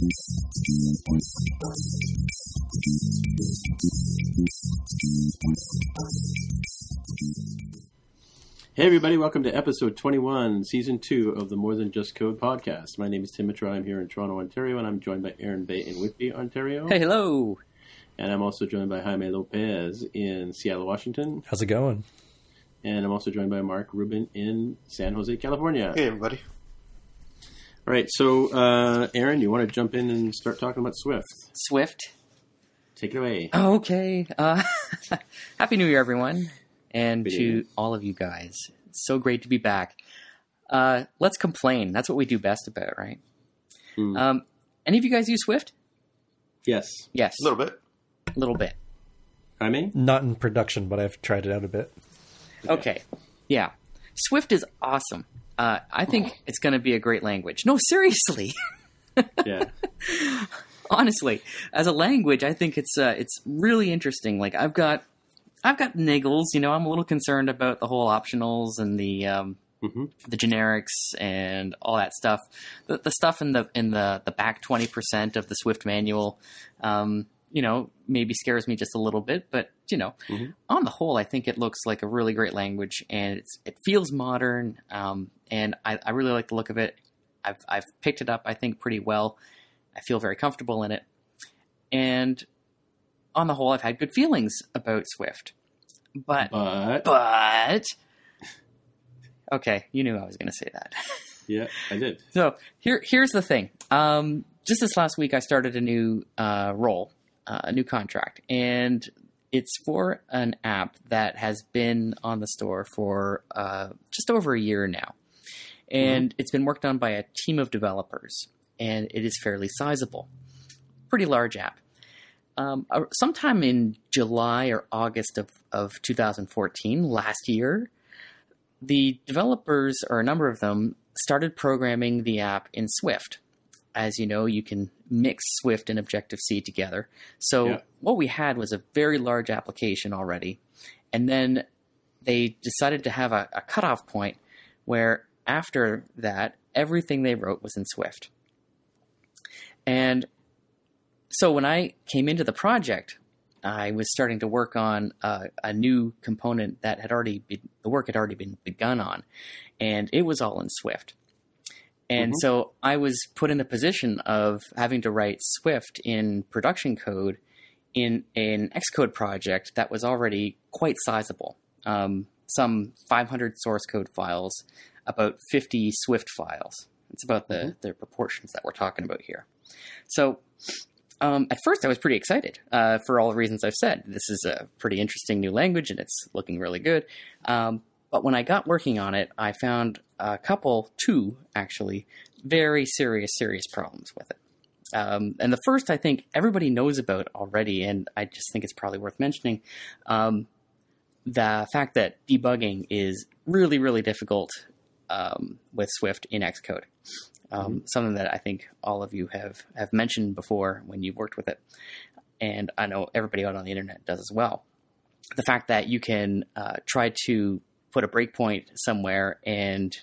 Hey, everybody, welcome to episode 21, season 2 of the More Than Just Code podcast. My name is Tim Mitra. I'm here in Toronto, Ontario, and I'm joined by Aaron Bay in Whitby, Ontario. Hey, hello. And I'm also joined by Jaime Lopez in Seattle, Washington. How's it going? And I'm also joined by Mark Rubin in San Jose, California. Hey, everybody. All right, so uh, Aaron, you want to jump in and start talking about Swift? Swift. Take it away. Okay. Uh, Happy New Year, everyone. And Happy to all of you guys. So great to be back. Uh, let's complain. That's what we do best about, right? Hmm. Um, any of you guys use Swift? yes. Yes. A little bit. A little bit. I mean, Not in production, but I've tried it out a bit. Okay. Yeah. Swift is awesome. Uh, I think it's going to be a great language. No, seriously. Yeah. honestly as a language i think it's uh, it's really interesting like i've got i've got niggles you know i'm a little concerned about the whole optionals and the um, hmm the generics and all that stuff the, the stuff in the in the the back 20% of the swift manual um, you know maybe scares me just a little bit but you know. Mhm. on the whole i think it looks like a really great language and it's it feels modern um, and I, I really like the look of it. I've, I've picked it up i think pretty well. I feel very comfortable in it. And on the whole i've had good feelings about swift. But But, but okay you knew i was going to say that. Yeah, I did. so here, here's the thing. Um, just this last week, I started a new uh, role, uh, a new contract, and it's for an app that has been on the store for uh, just over a year now, and it's been worked on by a team of developers, and it is fairly sizable, pretty large app. Um, uh, sometime in July or August of, of 2014, last year, the developers, or a number of them, started programming the app in Swift. As you know, you can mix Swift and Objective C together. So Yeah. what we had was a very large application already, and then they decided to have a, a cutoff point where after that, everything they wrote was in Swift. And so when I came into the project, I was starting to work on uh, a new component that had already been, the work had already been begun on, and it was all in Swift. And Mhm. so I was put in the position of having to write Swift in production code in an Xcode project that was already quite sizable. Um, some 500 source code files, about 50 Swift files. It's about the, the proportions that we're talking about here. So um, at first, I was pretty excited uh, for all the reasons I've said. This is a pretty interesting new language, and it's looking really good. Um, but when I got working on it, I found a couple, two actually, very serious, serious problems with it. Um, and the first, I think everybody knows about already, and I just think it's probably worth mentioning. Um, the fact that debugging is really, really difficult um, with Swift in Xcode. Um, Something that I think all of you have, have mentioned before when you've worked with it. And I know everybody out on the internet does as well. The fact that you can uh, try to put a breakpoint somewhere, and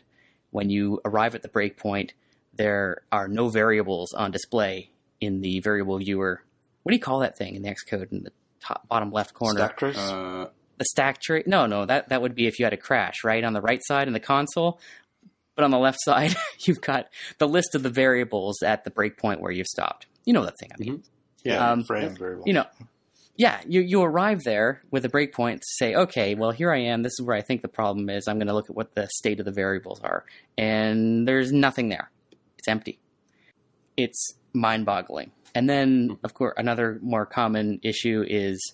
when you arrive at the breakpoint, there are no variables on display in the variable viewer. What do you call that thing in the Xcode in the top bottom left corner? Stack trace. Uh, the stack trace. No, no, that that would be if you had a crash, right? On the right side in the console, but on the left side, you've got the list of the variables at the breakpoint where you've stopped. You know that thing. I mean, yeah, um, frame variable. you know, yeah, you you arrive there with a breakpoint to say, okay, well here I am. This is where I think the problem is. I'm going to look at what the state of the variables are, and there's nothing there. It's empty. It's mind-boggling. And then, of course, another more common issue is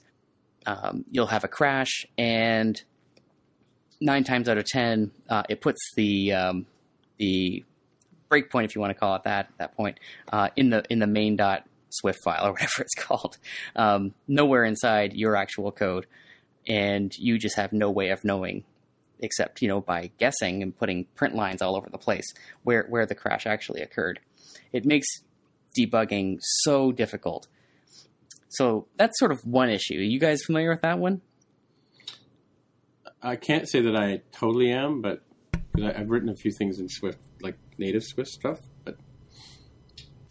um, you'll have a crash, and nine times out of ten, uh, it puts the um, the breakpoint, if you want to call it that, at that point, uh, in the in the main dot Swift file or whatever it's called, um, nowhere inside your actual code, and you just have no way of knowing, except you know by guessing and putting print lines all over the place where where the crash actually occurred. It makes debugging so difficult. So that's sort of one issue. you guys familiar with that one? I can't say that I totally am, but I've written a few things in Swift, like native Swift stuff.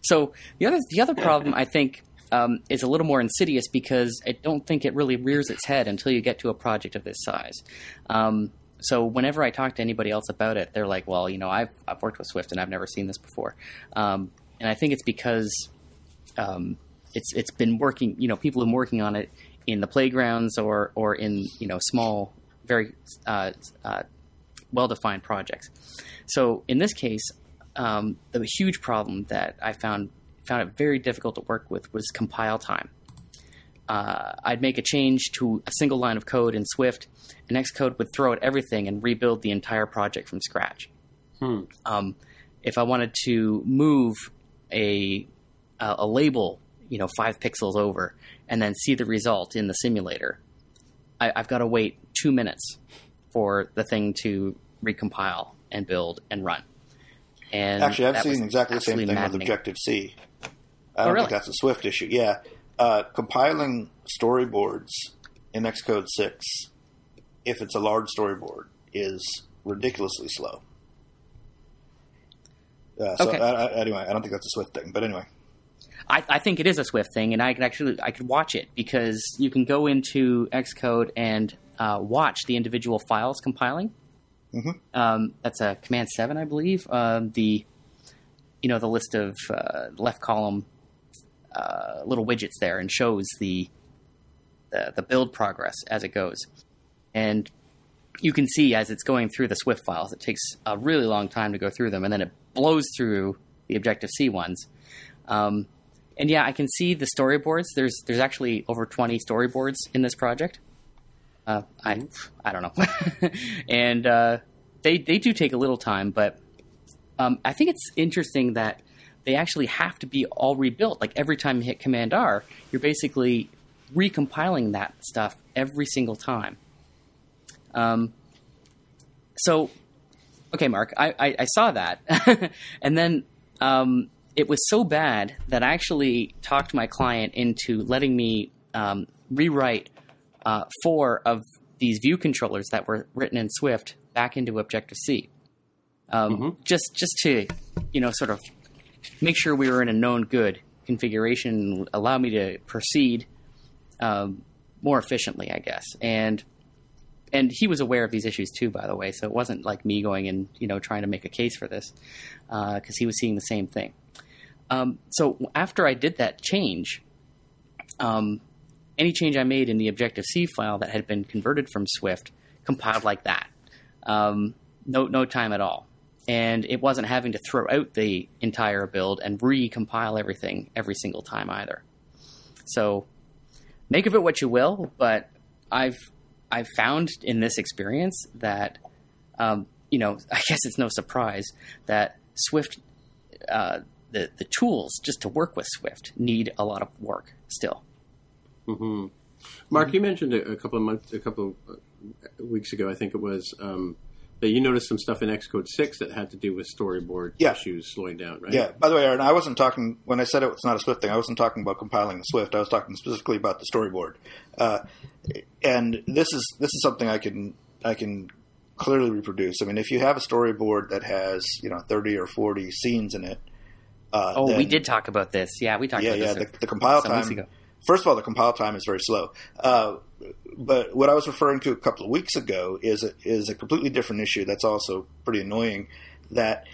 So the other the other problem I think um, is a little more insidious because I don't think it really rears its head until you get to a project of this size. Um, so whenever I talk to anybody else about it, they're like, "Well, you know, I've I've worked with Swift and I've never seen this before," um, and I think it's because um, it's it's been working. You know, people have been working on it in the playgrounds or or in you know small, very uh, uh, well defined projects. So in this case, um, the huge problem that I found found it very difficult to work with was compile time. Uh, I'd make a change to a single line of code in Swift, and Xcode would throw out everything and rebuild the entire project from scratch. Hmm. Um, if I wanted to move a a, a label, you know, five pixels over, and then see the result in the simulator, I, I've got to wait two minutes for the thing to recompile and build and run. And Actually, I've seen exactly the same thing maddening. with Objective C. I Oh, don't really? think that's a Swift issue. Yeah, uh, compiling storyboards in Xcode six, if it's a large storyboard, is ridiculously slow. Uh, so Okay. I, I, anyway, I don't think that's a Swift thing. But anyway, I, I think it is a Swift thing, and I can actually I could watch it because you can go into Xcode and uh, watch the individual files compiling. Mhm. Um, that's a Command Seven, I believe. Um, the you know the list of uh, left column uh, little widgets there and shows the, the the build progress as it goes, and you can see as it's going through the Swift files, it takes a really long time to go through them, and then it blows through the Objective C ones. Um, and yeah, I can see the storyboards. There's there's actually over 20 storyboards in this project. Uh, I I don't know, and uh, they they do take a little time, but um, I think it's interesting that they actually have to be all rebuilt. Like every time you hit Command R, you're basically recompiling that stuff every single time. Um, so, okay, Mark, I, I, I saw that, and then um, it was so bad that I actually talked my client into letting me um, rewrite uh, four of these view controllers that were written in Swift back into Objective C, um, just just to you know sort of make sure we were in a known good configuration, and allow me to proceed um, more efficiently, I guess, and and he was aware of these issues too, by the way. So it wasn't like me going and you know trying to make a case for this because he was seeing the same thing. Um, so after I did that change, um, any change I made in the Objective C file that had been converted from Swift compiled like that. Um, no, no time at all, and it wasn't having to throw out the entire build and recompile everything every single time either. So make of it what you will, but I've I've found in this experience that um, you know I guess it's no surprise that Swift uh, the the tools just to work with Swift need a lot of work still. Hmm Mark, you mentioned a, a couple of months, a couple of uh, weeks ago, I think it was, um, that you noticed some stuff in Xcode six that had to do with storyboard Yeah. issues slowing down, right? yeah. By the way, Aaron, I wasn't talking when I said it was not a Swift thing. I wasn't talking about compiling the Swift. I was talking specifically about the storyboard. Uh, and this is this is something I can I can clearly reproduce. I mean, if you have a storyboard that has you know thirty or forty scenes in it, uh, Oh, we did talk about this. Yeah, we talked yeah, about yeah. this The, the compile some weeks time. First of all, the compile time is very slow. Uh, but what I was referring to a couple of weeks ago is a, is a completely different issue. That's also pretty annoying. That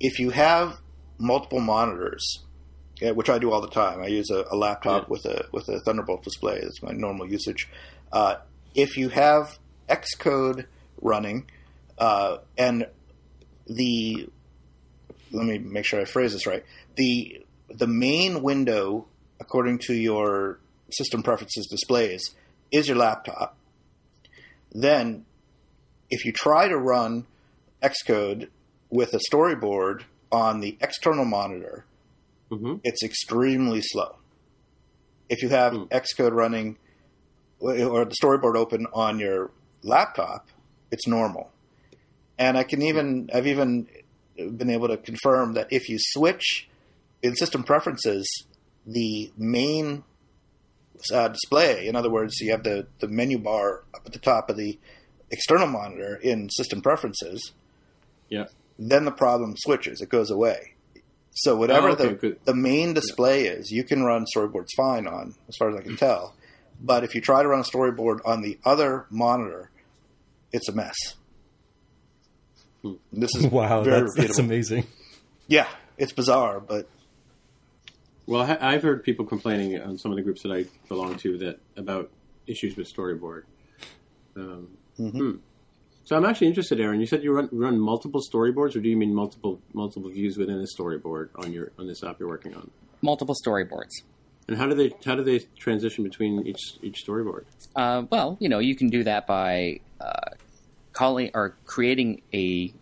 if you have multiple monitors, yeah, which I do all the time, I use a, a laptop Yeah. with a with a Thunderbolt display. That's my normal usage. Uh, if you have Xcode running uh, and the let me make sure I phrase this right. The the main window, according to your system preferences displays, is your laptop. Then, if you try to run Xcode with a storyboard on the external monitor, hmm it's extremely slow. If you have Hmm. Xcode running or the storyboard open on your laptop, it's normal. And I can even I've even been able to confirm that if you switch in system preferences the main uh, display, in other words, you have the, the menu bar up at the top of the external monitor in system preferences, Yeah. then the problem switches. It goes away. So whatever Oh, okay, the good. the main display is, you can run storyboards fine on, as far as I can tell. But if you try to run a storyboard on the other monitor, it's a mess. Hmm. This is Wow, very that's, that's amazing. Yeah, it's bizarre, but Well, I- I've heard people complaining on some of the groups that I belong to that about issues with storyboard. Um, hmm. So I'm actually interested, Aaron. You said you run, run multiple storyboards, or do you mean multiple multiple views within a storyboard on your on this app you're working on? Multiple storyboards. And how do they how do they transition between each each storyboard? Uh, well, you know, you can do that by uh, calling or creating a,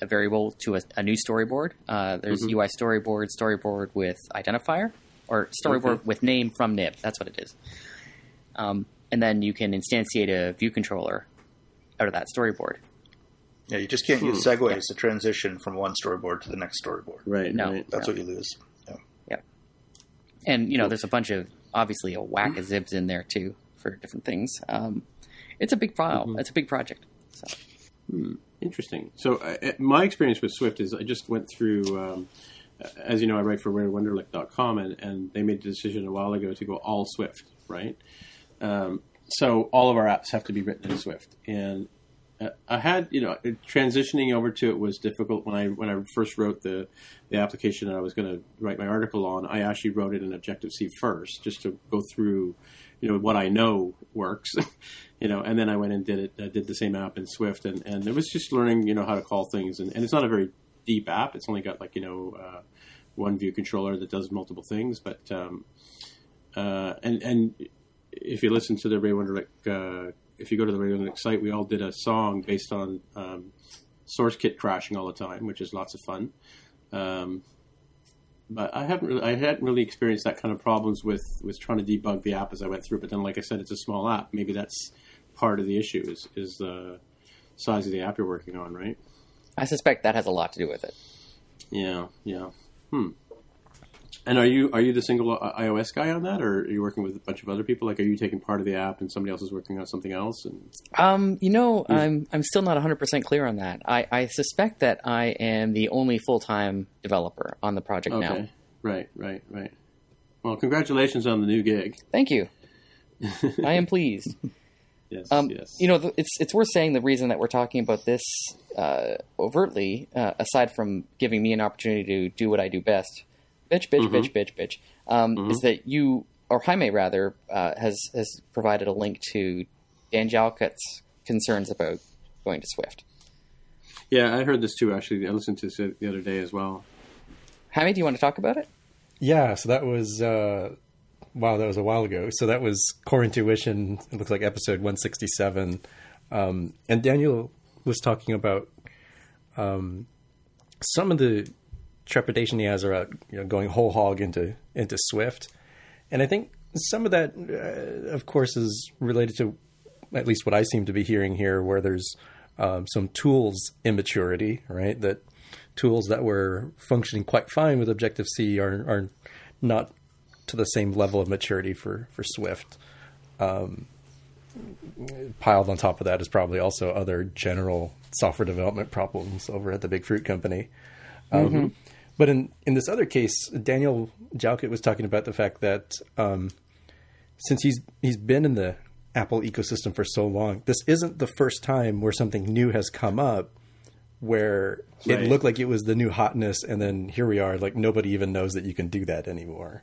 a variable to a, a new storyboard. Uh, there's Mhm. UI storyboard, storyboard with identifier, or storyboard Okay. with name from nib. That's what it is. Um, and then you can instantiate a view controller out of that storyboard. yeah, you just can't use Hmm. segues to transition from one storyboard to the next storyboard. Right. No. Right. That's Yeah. what you lose. Yeah. yeah. And you know, there's a bunch of obviously a whack of xibs in there too for different things. Um, it's a big file. Mhm. It's a big project. So Interesting. So uh, my experience with Swift is I just went through, um, as you know, I write for RayWenderlich.com, and, and they made the decision a while ago to go all Swift, right? Um, so all of our apps have to be written in Swift, and uh, I had, you know, transitioning over to it was difficult when I when I first wrote the the application that I was going to write my article on. I actually wrote it in Objective C first, just to go through, you know, what I know works, you know, and then I went and did it. Did the same app in Swift, and and it was just learning, you know, how to call things, and, and it's not a very deep app. It's only got like you know uh, one view controller that does multiple things, but um, uh, and and if you listen to the Ray Wenderlich, uh, if you go to the Ray Wenderlich site, we all did a song based on um, SourceKit crashing all the time, which is lots of fun. Um, but I haven't really, I hadn't really experienced that kind of problems with, with trying to debug the app as I went through. But then, like I said, it's a small app. Maybe that's part of the issue is is the size of the app you're working on, right? I suspect that has a lot to do with it. Yeah, yeah. Hmm. And are you are you the single iOS guy on that, or are you working with a bunch of other people? Like, are you taking part of the app and somebody else is working on something else? And Um, you know, I'm I'm still not 100 percent clear on that. I, I suspect that I am the only full time developer on the project okay, now. right, right, right. Well, congratulations on the new gig. Thank you. I am pleased. Yes, Um, yes. You know, it's it's worth saying the reason that we're talking about this uh, overtly, uh, aside from giving me an opportunity to do what I do best, bitch, bitch, Mhm. bitch, bitch, bitch, um, Mhm. is that you or Jaime rather uh, has has provided a link to Dan Jalkut's concerns about going to Swift. yeah, I heard this too. Actually, I listened to this the other day as well. Jaime, do you want to talk about it? Yeah, so that was uh, wow, that was a while ago. So that was Core Intuition. It looks like episode one sixty seven, um, and Daniel was talking about um, some of the trepidation he has about you know going whole hog into into Swift, and I think some of that, uh, of course, is related to at least what I seem to be hearing here, where there's um, some tools immaturity, right? That tools that were functioning quite fine with Objective C are are not to the same level of maturity for for Swift. Um, piled on top of that is probably also other general software development problems over at the Big Fruit Company. Um, But in, in this other case, Daniel Jalkut was talking about the fact that um, since he's he's been in the Apple ecosystem for so long, this isn't the first time where something new has come up where Right. it looked like it was the new hotness, and then here we are, like nobody even knows that you can do that anymore.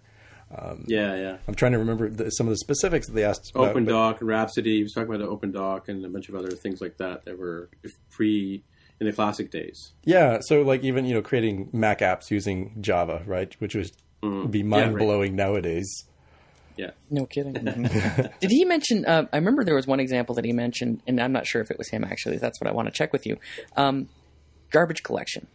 Yeah, yeah. I'm trying to remember the, some of the specifics that they asked. about, Open but- Doc, Rhapsody. He was talking about the Open Doc and a bunch of other things like that that were free in the classic days. Yeah, so like even you know creating Mac apps using Java, right, which would Mm. be Yeah, mind right. blowing nowadays. Yeah. No kidding. Did he mention? Uh, I remember there was one example that he mentioned, and I'm not sure if it was him actually. That's what I want to check with you. Um, garbage collection.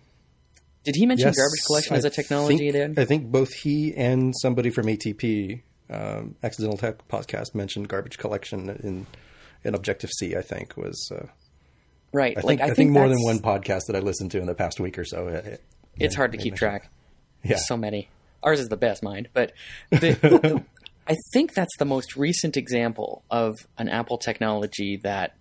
Did he mention garbage collection as a technology? think, Did I think both he and somebody from ATP, um, Accidental Tech Podcast, mentioned garbage collection in in Objective C. I think was. Uh, right? I like think I, think, more than one podcast that I listened to in the past week or so. It, it- It's hard to keep track. Yeah, There's so many. Ours is the best, mind. But the, the- I think that's the most recent example of an Apple technology that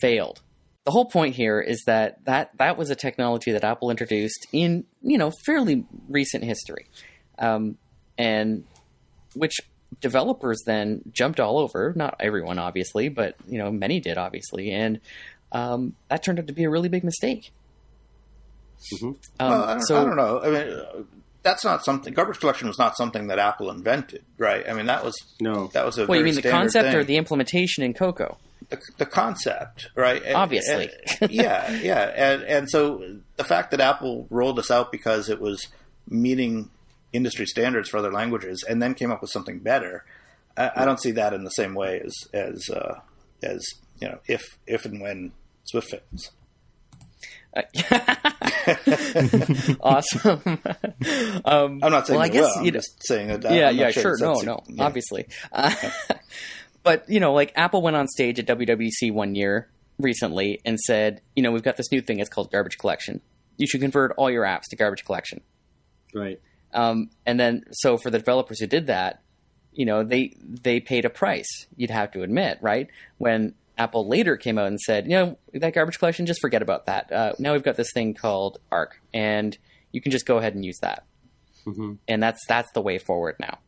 failed the whole point here is that, that that was a technology that Apple introduced in you know fairly recent history, um, and which developers then jumped all over. Not everyone, obviously, but you know many did, obviously, and um, that turned out to be a really big mistake. Mhm. Um, well, I don't, so I don't know. I mean, uh, that's not something. Garbage collection was not something that Apple invented, right? I mean, that was No. that was a. well, you mean the standard concept or the implementation in Cocoa? the, the concept, right? And- Obviously. and- yeah, yeah, and and so the fact that Apple rolled this out because it was meeting industry standards for other languages, and then came up with something better, I, I don't see that in the same way as as uh, as you know if if and when Swift fits. awesome. um, I'm not saying Well, I guess will, I'm you know- just saying that. yeah, I'm yeah, sure. No, that's- no, yeah. obviously. Uh, but you know, like Apple went on stage at WWDC one year recently and said, you know, we've got this new thing. It's called garbage collection. You should convert all your apps to garbage collection. Right. Um, and then, so for the developers who did that, you know, they they paid a price. You'd have to admit, right? When Apple later came out and said, you know, that garbage collection, just forget about that. Uh, now we've got this thing called Arc, and you can just go ahead and use that. Mhm. And that's that's the way forward now.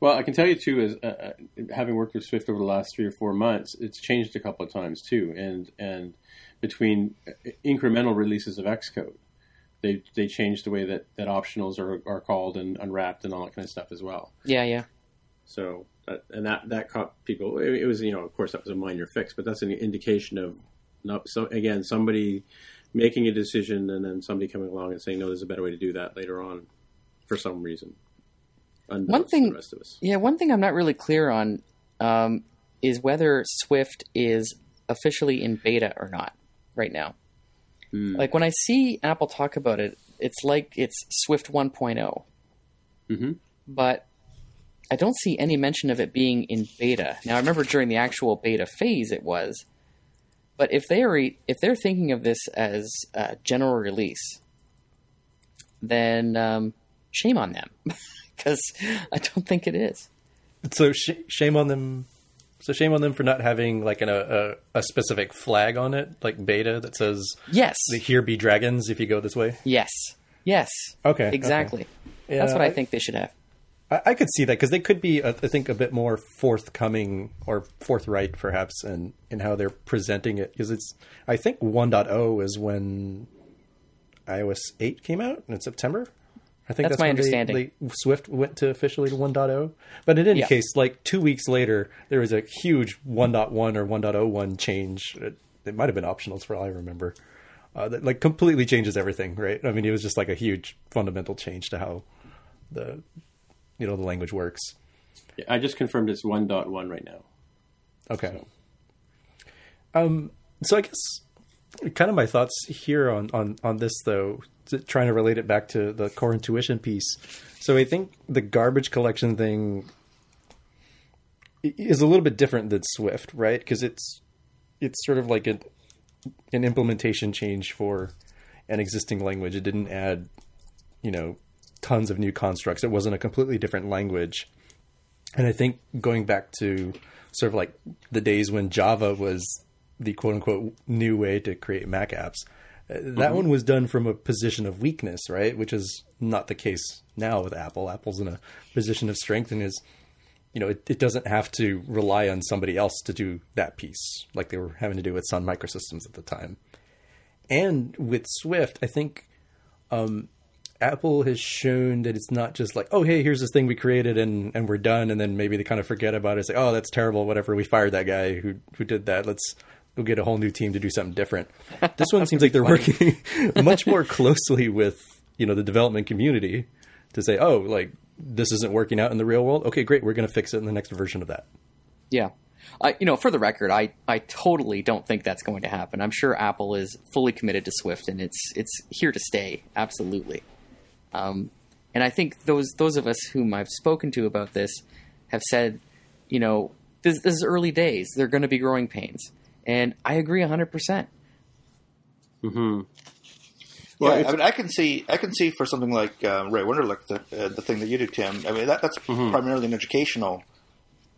Well, I can tell you too, is uh, uh, having worked with Swift over the last three or four months, it's changed a couple of times too, and and between uh, incremental releases of Xcode, they they changed the way that, that optionals are, are called and unwrapped and all that kind of stuff as well. Yeah, yeah. So and that that caught people. It, it was you know of course that was a minor fix, but that's an indication of not so again somebody making a decision and then somebody coming along and saying no, there's a better way to do that later on for some reason. To thing- the rest of us. Yeah, one thing I'm not really clear on um, is whether Swift is officially in beta or not right now. Hmm. Like when I see Apple talk about it, it's like it's Swift 1.0, Mhm. but I don't see any mention of it being in beta. Now, I remember during the actual beta phase it was, but if they are if they're thinking of this as a general release, then um, shame on them because I don't think it is. So sh- shame on them. So shame on them for not having like an, a a specific flag on it, like beta that says Yes. the "Here be dragons" if you go this way. yes. Yes. Okay, okay. Exactly. Yeah, That's what I think they should have. I, I could see that because they could be, uh, I think, a bit more forthcoming or forthright, perhaps, in in how they're presenting it. Because it's, I think, 1.0 is when iOS 8 came out in September. I think That's that's, my when they- understanding. They, Swift went to officially to 1.0. But in any Yeah. case, like two weeks later, there was a huge 1.1 or 1.01 change. It, it might have been optionals for all I remember. Uh, that like completely changes everything, right? I mean, it was just like a huge fundamental change to how the you know the language works. Yeah, I just confirmed it's 1.1 right now. Okay. Um. So I guess kind of my thoughts here on on on this though, trying to relate it back to the core intuition piece. So I think the garbage collection thing is a little bit different than Swift, right? Because it's it's sort of like an an implementation change for an existing language. It didn't add, you know, tons of new constructs. It wasn't a completely different language. And I think going back to sort of like the days when Java was the quote unquote new way to create Mac apps, uh, that one was done from a position of weakness, right? Which is not the case now with Apple. Apple's in a position of strength and is, you know, it, it doesn't have to rely on somebody else to do that piece like they were having to do with Sun Microsystems at the time. And with Swift, I think um, Apple has shown that it's not just like, oh, hey, here's this thing we created and, and we're done, and then maybe they kind of forget about it. It's like, oh, that's terrible. Whatever, we fired that guy who who did that. Let's go get a whole new team to do something different. This one seems like they're working much more closely with you know the development community to say, oh, like this isn't working out in the real world. Okay, great, we're going to fix it in the next version of that. Yeah. I, you know, for the record, I, I totally don't think that's going to happen. I'm sure Apple is fully committed to Swift, and it's it's here to stay, absolutely. Um, and I think those those of us whom I've spoken to about this have said, you know, this, this is early days. They're going to be growing pains, and I agree 100. percent Mm-hmm. Well, Well, yeah, I mean, I can see, I can see for something like uh, Ray Wenderlich, the uh, the thing that you do, Tim. I mean, that, that's Mm-hmm. primarily an educational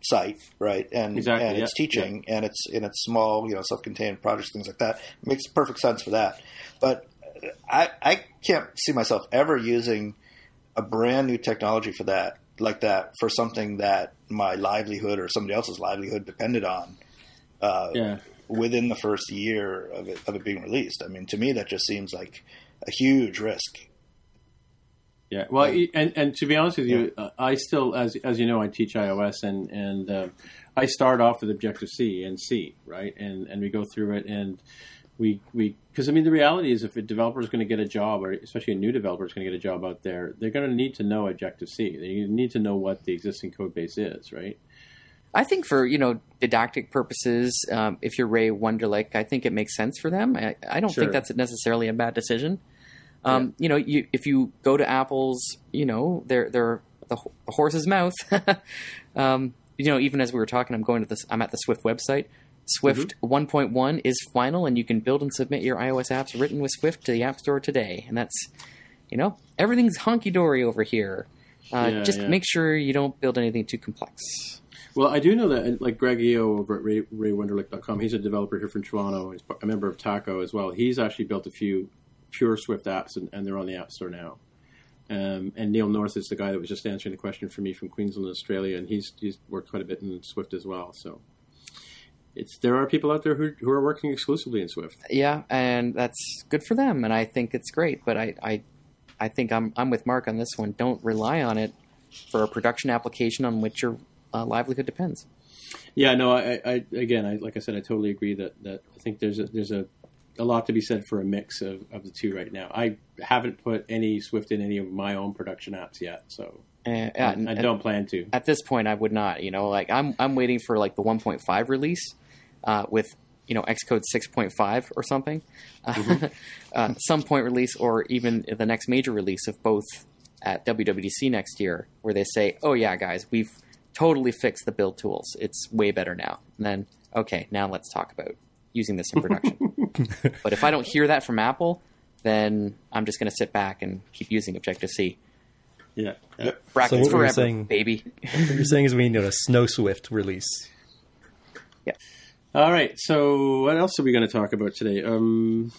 site, right? And Exactly, and it's yeah, teaching, and it's and it's small, you know, self-contained projects, things like that. It makes perfect sense for that. But I I can't see myself ever using a brand new technology for that like that for something that my livelihood or somebody else's livelihood depended on. Uh, Yeah. Within the first year of it, of it being released, I mean, to me, that just seems like a huge risk. Yeah, well, y- and and to be honest with you, uh, I still, as as you know, I teach iOS, and and uh, I start off with Objective C and C, right, and and we go through it, and we we because I mean the reality is if a developer is going to get a job, or especially a new developer is going to get a job out there, they're going to need to know Objective C. They need to know what the existing code base is, right? I think for you know didactic purposes, um, if you're Ray Wenderlich, I think it makes sense for them. I, I don't Sure. think that's necessarily a bad decision. Um, You know, you, if you go to Apple's, you know, their their the, ho- the horse's mouth. um, you know, even as we were talking, I'm going to this. I'm at the Swift website. Swift 1.1 is final, and you can build and submit your iOS apps written with Swift to the App Store today. And that's, you know, everything's hunky dory over here. Uh, Yeah, just yeah. make sure you don't build anything too complex. Well, I do know that, like Greg Heo over at Ray, RayWenderlich.com, he's a developer here from Toronto. He's a member of TACOW as well. He's actually built a few pure Swift apps, and, and they're on the App Store now. Um, and Neil North is the guy that was just answering the question for me from Queensland, Australia, and he's he's worked quite a bit in Swift as well. So it's there are people out there who, who are working exclusively in Swift. Yeah, and that's good for them, and I think it's great. But I, I, I think I'm I'm with Mark on this one. Don't rely on it for a production application on which your uh, livelihood depends. Yeah, no, I, I again, I, like I said, I totally agree that, that I think there's a, there's a, a lot to be said for a mix of, of the two right now. I haven't put any Swift in any of my own production apps yet, so Uh, I, and- I don't plan to. At this point, I would not. You know, like I'm I'm waiting for like the 1.5 release uh, with you know Xcode 6.5 or something, Mm-hmm. uh, some point release, or even the next major release of both at WWDC next year, where they say, "Oh yeah, guys, we've totally fixed the build tools. It's way better now." And then, okay, now let's talk about using this in production. but if I don't hear that from Apple, then I'm just going to sit back and keep using Objective C. Yeah, Uh, Brackets So what we're forever, saying- baby. What you're saying is we need a Snow Swift release. All right. So what else are we going to talk about today? Um.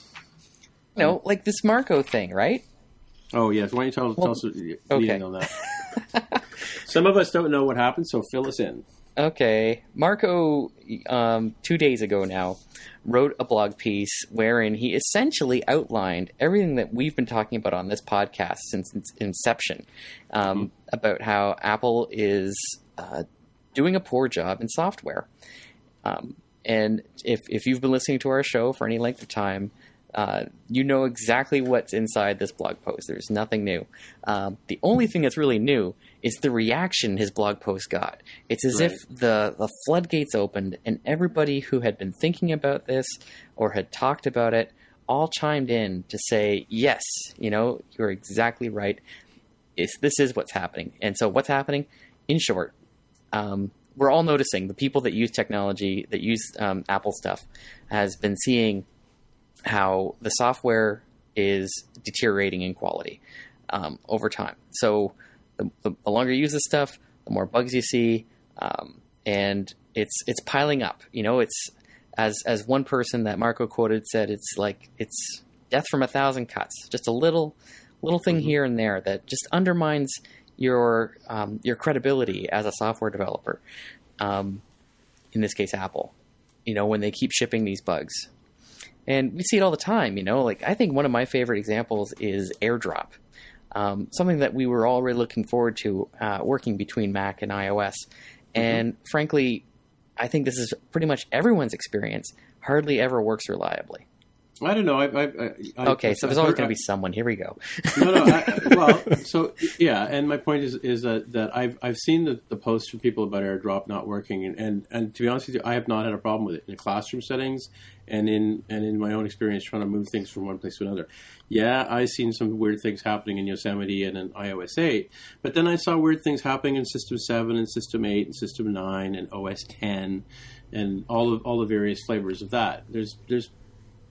No, like this Marco thing, right? Oh yes. Why don't you tell, tell us the okay. on that? Some of us don't know what happened, so fill us in. Okay. Marco, um, two days ago now, wrote a blog piece wherein he essentially outlined everything that we've been talking about on this podcast since its inception um, about how Apple is uh, doing a poor job in software. Um, and if, if you've been listening to our show for any length of time, uh, you know exactly what's inside this blog post. There's nothing new. Um, the only thing that's really new is the reaction his blog post got. It's as if the, the floodgates opened and everybody who had been thinking about this or had talked about it all chimed in to say, yes, you know, you're exactly right. It's, this is what's happening. And so, what's happening? In short, um, we're all noticing the people that use technology, that use um, Apple stuff, has been seeing how the software is deteriorating in quality um, over time. So the, the, the longer you use this stuff, the more bugs you see, um, and it's it's piling up. You know, it's as as one person that Marco quoted said, it's like it's death from a thousand cuts. Just a little little thing here and there that just undermines your um, your credibility as a software developer. Um, in this case, Apple. You know, when they keep shipping these bugs, and we see it all the time. You know, like I think one of my favorite examples is AirDrop, um, something that we were all really looking forward to uh, working between Mac and iOS. And frankly, I think this is pretty much everyone's experience. Hardly ever works reliably. I don't know. I, I, I, I- Okay, so there's always going to be someone. Here we go. no, no. Well, so yeah, and my point is is that, that I've I've seen the, the posts from people about AirDrop not working, and, and and to be honest with you, I have not had a problem with it in classroom settings, and in and in my own experience trying to move things from one place to another. Yeah, I've seen some weird things happening in Yosemite and in iOS 8, but then I saw weird things happening in System 7 and System 8 and System 9 and OS 10, and all of all the various flavors of that. There's there's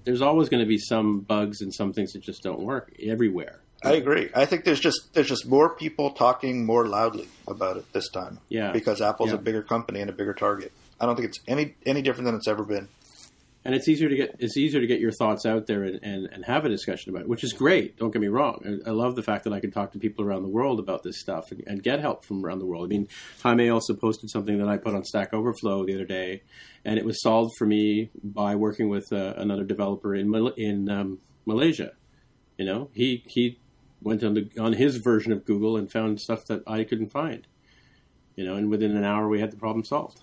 there's always going to be some bugs and some things that just don't work everywhere. I agree. I think there's just there's just more people talking more loudly about it this time. Yeah. because Apple's Yeah. a bigger company and a bigger target. I don't think it's any any different than it's ever been. And it's easier to get it's easier to get your thoughts out there and, and, and have a discussion about it, which is great. Don't get me wrong. I, I love the fact that I can talk to people around the world about this stuff and, and get help from around the world. I mean, Jaime also posted something that I put on Stack Overflow the other day, and it was solved for me by working with uh, another developer in Mal- in um, Malaysia. You know, he he went on the, on his version of Google and found stuff that I couldn't find. You know, and within an hour we had the problem solved.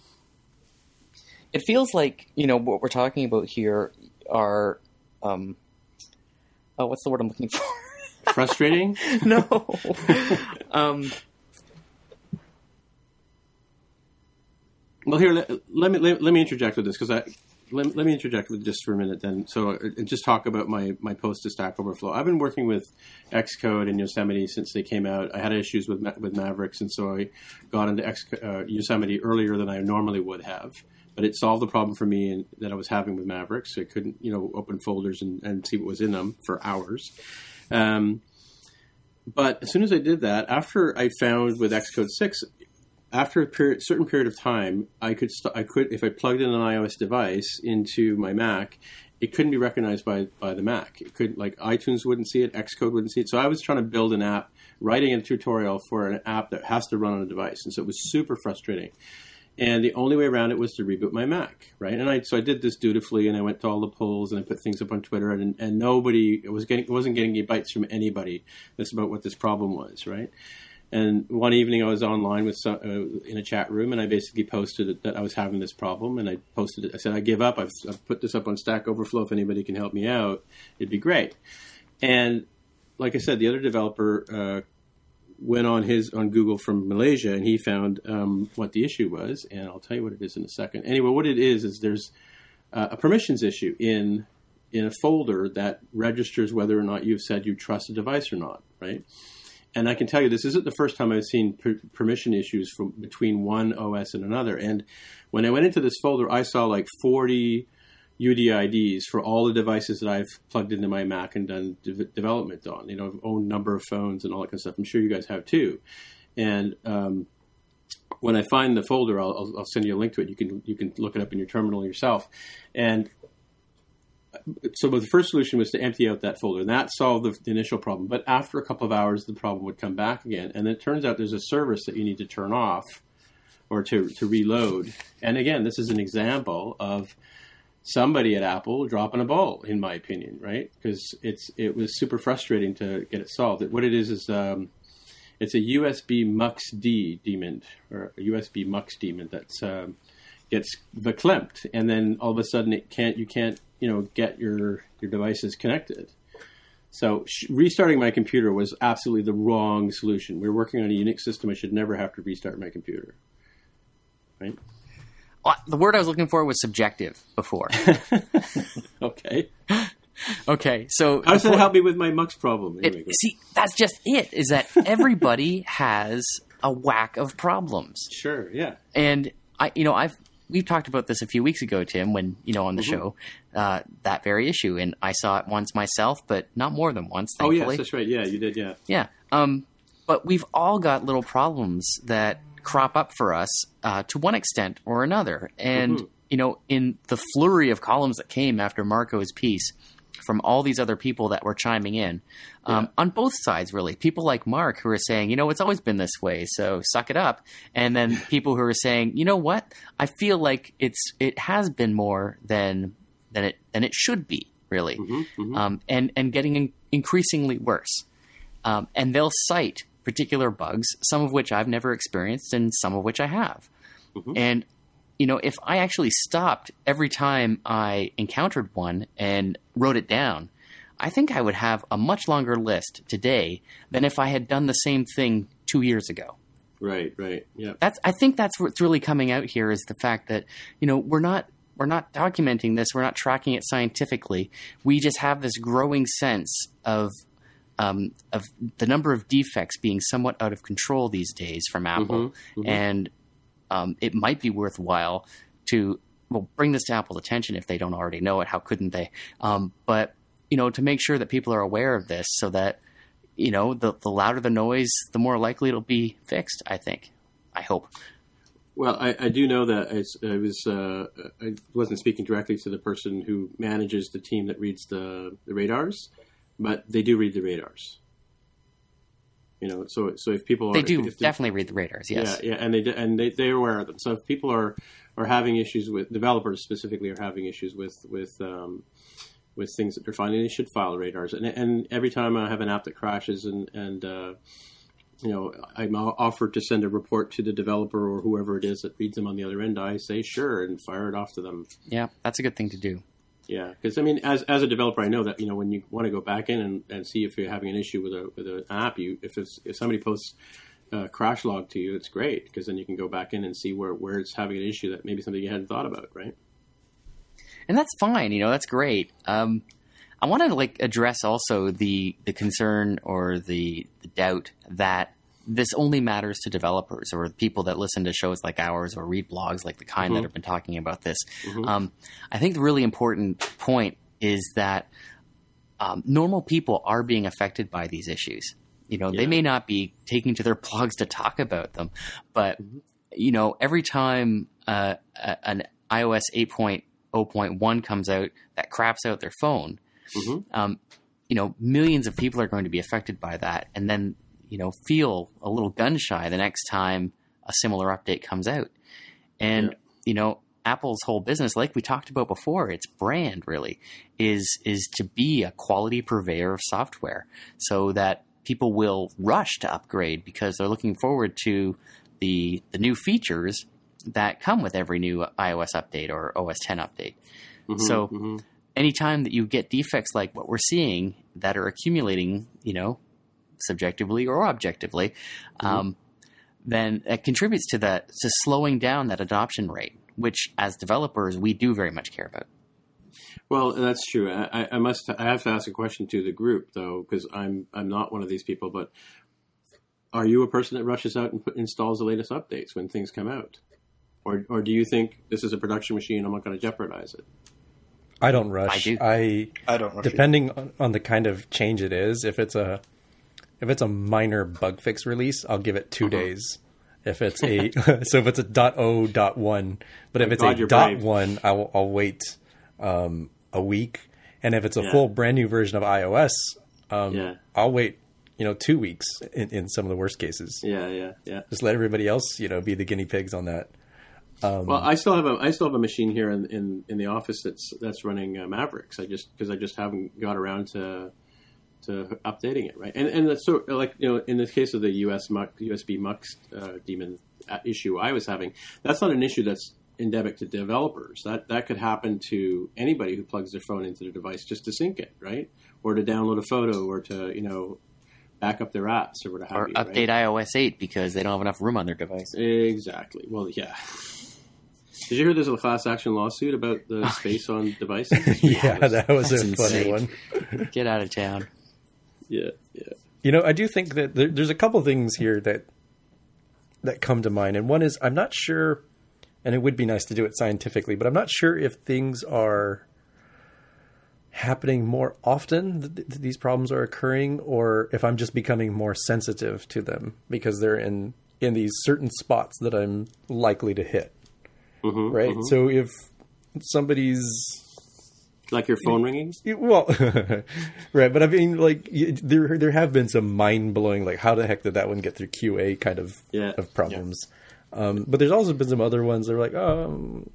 It feels like you know what we're talking about here are, um, oh, what's the word I'm looking for? Frustrating. no, um, Well, here let, let me let, let me interject with this because I let, let me interject with just for a minute then. So uh, and just talk about my my post to Stack Overflow. I've been working with Xcode and Yosemite since they came out. I had issues with with Mavericks, and so I got into X, uh, Yosemite earlier than I normally would have. But it solved the problem for me and, that I was having with Mavericks. I couldn't, you know, open folders and, and see what was in them for hours. Um, but as soon as I did that, after I found with Xcode six, after a period, certain period of time, I could st- I could if I plugged in an iOS device into my Mac, it couldn't be recognized by by the Mac. It could like iTunes wouldn't see it, Xcode wouldn't see it. So I was trying to build an app, writing a tutorial for an app that has to run on a device, and so it was super frustrating. And the only way around it was to reboot my Mac, right? And I so I did this dutifully, and I went to all the polls and I put things up on Twitter, and, and nobody was getting wasn't getting any bites from anybody. That's about what this problem was, right? And one evening, I was online with some, uh, in a chat room, and I basically posted that I was having this problem, and I posted it. I said, "I give up. I've, I've put this up on Stack Overflow. If anybody can help me out, it'd be great." And like I said, the other developer uh, went on his on Google from Malaysia, and he found um, what the issue was, and I'll tell you what it is in a second. Anyway, what it is is there's uh, a permissions issue in in a folder that registers whether or not you've said you trust a device or not, right? And I can tell you this isn't the first time I've seen per- permission issues from between one OS and another. And when I went into this folder, I saw like 40 UDIDs for all the devices that I've plugged into my Mac and done de- development on. You know, own number of phones and all that kind of stuff. I'm sure you guys have too. And um, when I find the folder, I'll, I'll, I'll send you a link to it. You can you can look it up in your terminal yourself. And so the first solution was to empty out that folder, and that solved the, the, initial problem. But after a couple of hours, the problem would come back again, and it turns out there's a service that you need to turn off or to to reload. And again, this is an example of somebody at Apple dropping a ball, in my opinion, right? Because it's it was super frustrating to get it solved. What it is is um, it's a USB MUX-D daemon or a USB MUX daemon that's um, gets verklempt, and then all of a sudden it can't you can't you know get your your devices connected. So restarting my computer was absolutely the wrong solution. We were working on a Unix system. I should never have to restart my computer. Right? Well, the word I was looking for was subjective before. okay. okay, so how does that help me with my Mux problem? Anyway, it, see, that's just it. Is that everybody has a whack of problems? Sure. Yeah. And I, you know, I've we've talked about this a few weeks ago, Tim, when you know on the mm-hmm. show uh, that very issue, and I saw it once myself, but not more than once. Thankfully. Oh yes, that's right. Yeah, you did. Yeah. Yeah. Um, but we've all got little problems that crop up for us uh, to one extent or another, and mm-hmm. you know, in the flurry of columns that came after Marco's piece. From all these other people that were chiming in um, yeah. on both sides, really. People like Mark who are saying, you know, it's always been this way, so suck it up. And then people who are saying, you know what, I feel like it's it has been more than than it than it should be, really, mm-hmm, mm-hmm. Um, and and getting in- increasingly worse. Um, and they'll cite particular bugs, some of which I've never experienced, and some of which I have. Mm-hmm. And you know, if I actually stopped every time I encountered one and wrote it down, I think I would have a much longer list today than if I had done the same thing two years ago. Right, right, yeah. That's I think that's what's really coming out here is the fact that you know we're not we're not documenting this, we're not tracking it scientifically. We just have this growing sense of um, of the number of defects being somewhat out of control these days from Apple, mm-hmm, mm-hmm. and um, it might be worthwhile to well bring this to Apple's attention if they don't already know it. How couldn't they? Um, but you know, to make sure that people are aware of this, so that you know, the the louder the noise, the more likely it'll be fixed. I think. I hope. Well, I, I do know that it's, I was uh, I wasn't speaking directly to the person who manages the team that reads the, the radars, but they do read the radars. You know, so so if people They are, do if definitely read the radars. Yes. yeah, yeah, and they and they they're aware of them. So if people are are having issues with developers specifically are having issues with with um, with things that they're finding, they should file radars. And and every time I have an app that crashes and and uh, you know I'm offered to send a report to the developer or whoever it is that reads them on the other end, I say sure and fire it off to them. Yeah, that's a good thing to do. Yeah, because I mean, as as a developer, I know that you know when you want to go back in and, and see if you're having an issue with a with an app, you if if somebody posts a crash log to you, it's great because then you can go back in and see where where it's having an issue that maybe something you hadn't thought about, right? and that's fine. You know, that's great. Um, I want to like address also the the concern or the, the doubt that this only matters to developers or people that listen to shows like ours or read blogs like the kind that have been talking about this. Um, I think the really important point is that um, normal people are being affected by these issues. You know, they may not be taking to their blogs to talk about them, but you know, every time uh, an iOS 8.0.1 comes out that craps out their phone, Mhm. um, you know, millions of people are going to be affected by that, and then you know, feel a little gun shy the next time a similar update comes out. And Yeah. you know, Apple's whole business, like we talked about before, its brand really is is to be a quality purveyor of software, so that people will rush to upgrade because they're looking forward to the the new features that come with every new iOS update or OS 10 update. So mhm. anytime that you get defects like what we're seeing that are accumulating, you know, subjectively or objectively, um, then it contributes to that to slowing down that adoption rate, which as developers we do very much care about. Well, that's true. I, I- I must. I have to ask a question to the group though, because I'm I'm not one of these people. But are you a person that rushes out and put, installs the latest updates when things come out, or or do you think this is a production machine? I'm not going to jeopardize it. I don't rush. I do. I I don't rush depending on, on the kind of change it is. If it's a if it's a minor bug fix release, I'll give it 2 Uh-huh. days. If it's a so if it's a dot o dot one, but if it's God, a dot brave. one, I'll, I'll wait um, a week. And if it's a Yeah. full brand new version of iOS, um, Yeah. I'll wait you know two weeks in, in some of the worst cases. Yeah, yeah, yeah. Just let everybody else you know be the guinea pigs on that. Well, I still have a I still have a machine here in in, in the office that's that's running uh, Mavericks. I just because I just haven't got around to to updating it right. And and that's so like you know in the case of the US Mux, USB Mux uh, daemon uh, issue I was having, that's not an issue that's endemic to developers. That that could happen to anybody who plugs their phone into their device just to sync it, right? Or to download a photo, or to you know back up their apps, or what have Or you. update right? iOS 8 because they don't have enough room on their device. Exactly. Well, yeah. Did you hear there's a class action lawsuit about the space on devices? yeah, that was a That's funny one. Get out of town. Yeah, yeah. You know, I do think that there, there's a couple things here that that come to mind, and one is I'm not sure, and it would be nice to do it scientifically, but I'm not sure if things are happening more often that th- these problems are occurring, or if I'm just becoming more sensitive to them because they're in in these certain spots that I'm likely to hit. Mhm, Right. mhm. So if somebody's Like your phone ringing? Well, right, but I mean, like there there have been some mind blowing, like how the heck did that one get through QA kind of Yeah. of problems. Um, but there's also been some other ones that are like, um,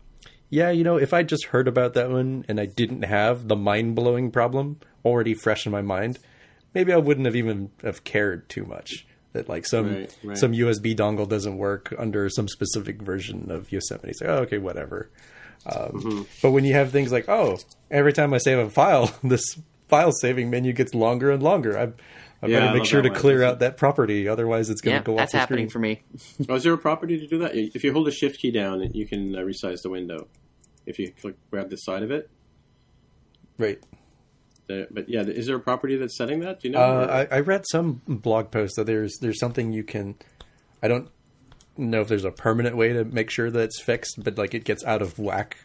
yeah, you know, if I just heard about that one and I didn't have the mind blowing problem already fresh in my mind, maybe I wouldn't have even have cared too much. That like some Right, right. some USB dongle doesn't work under some specific version of Yosemite. It's like, oh, okay, whatever. Um, But when you have things like, oh, every time I save a file, this file saving menu gets longer and longer. I, I Yeah, better I make love sure to one. clear out that property, otherwise it's going Yeah, to go that's off the happening screen. for me. Oh, is there a property to do that? If you hold the shift key down, you can uh, resize the window. If you click, grab the side of it. Right. The, but yeah, is there a property that's setting that? Do you know? Uh, I, I read some blog post that there's there's something you can. I don't know if there's a permanent way to make sure that it's fixed, but like it gets out of whack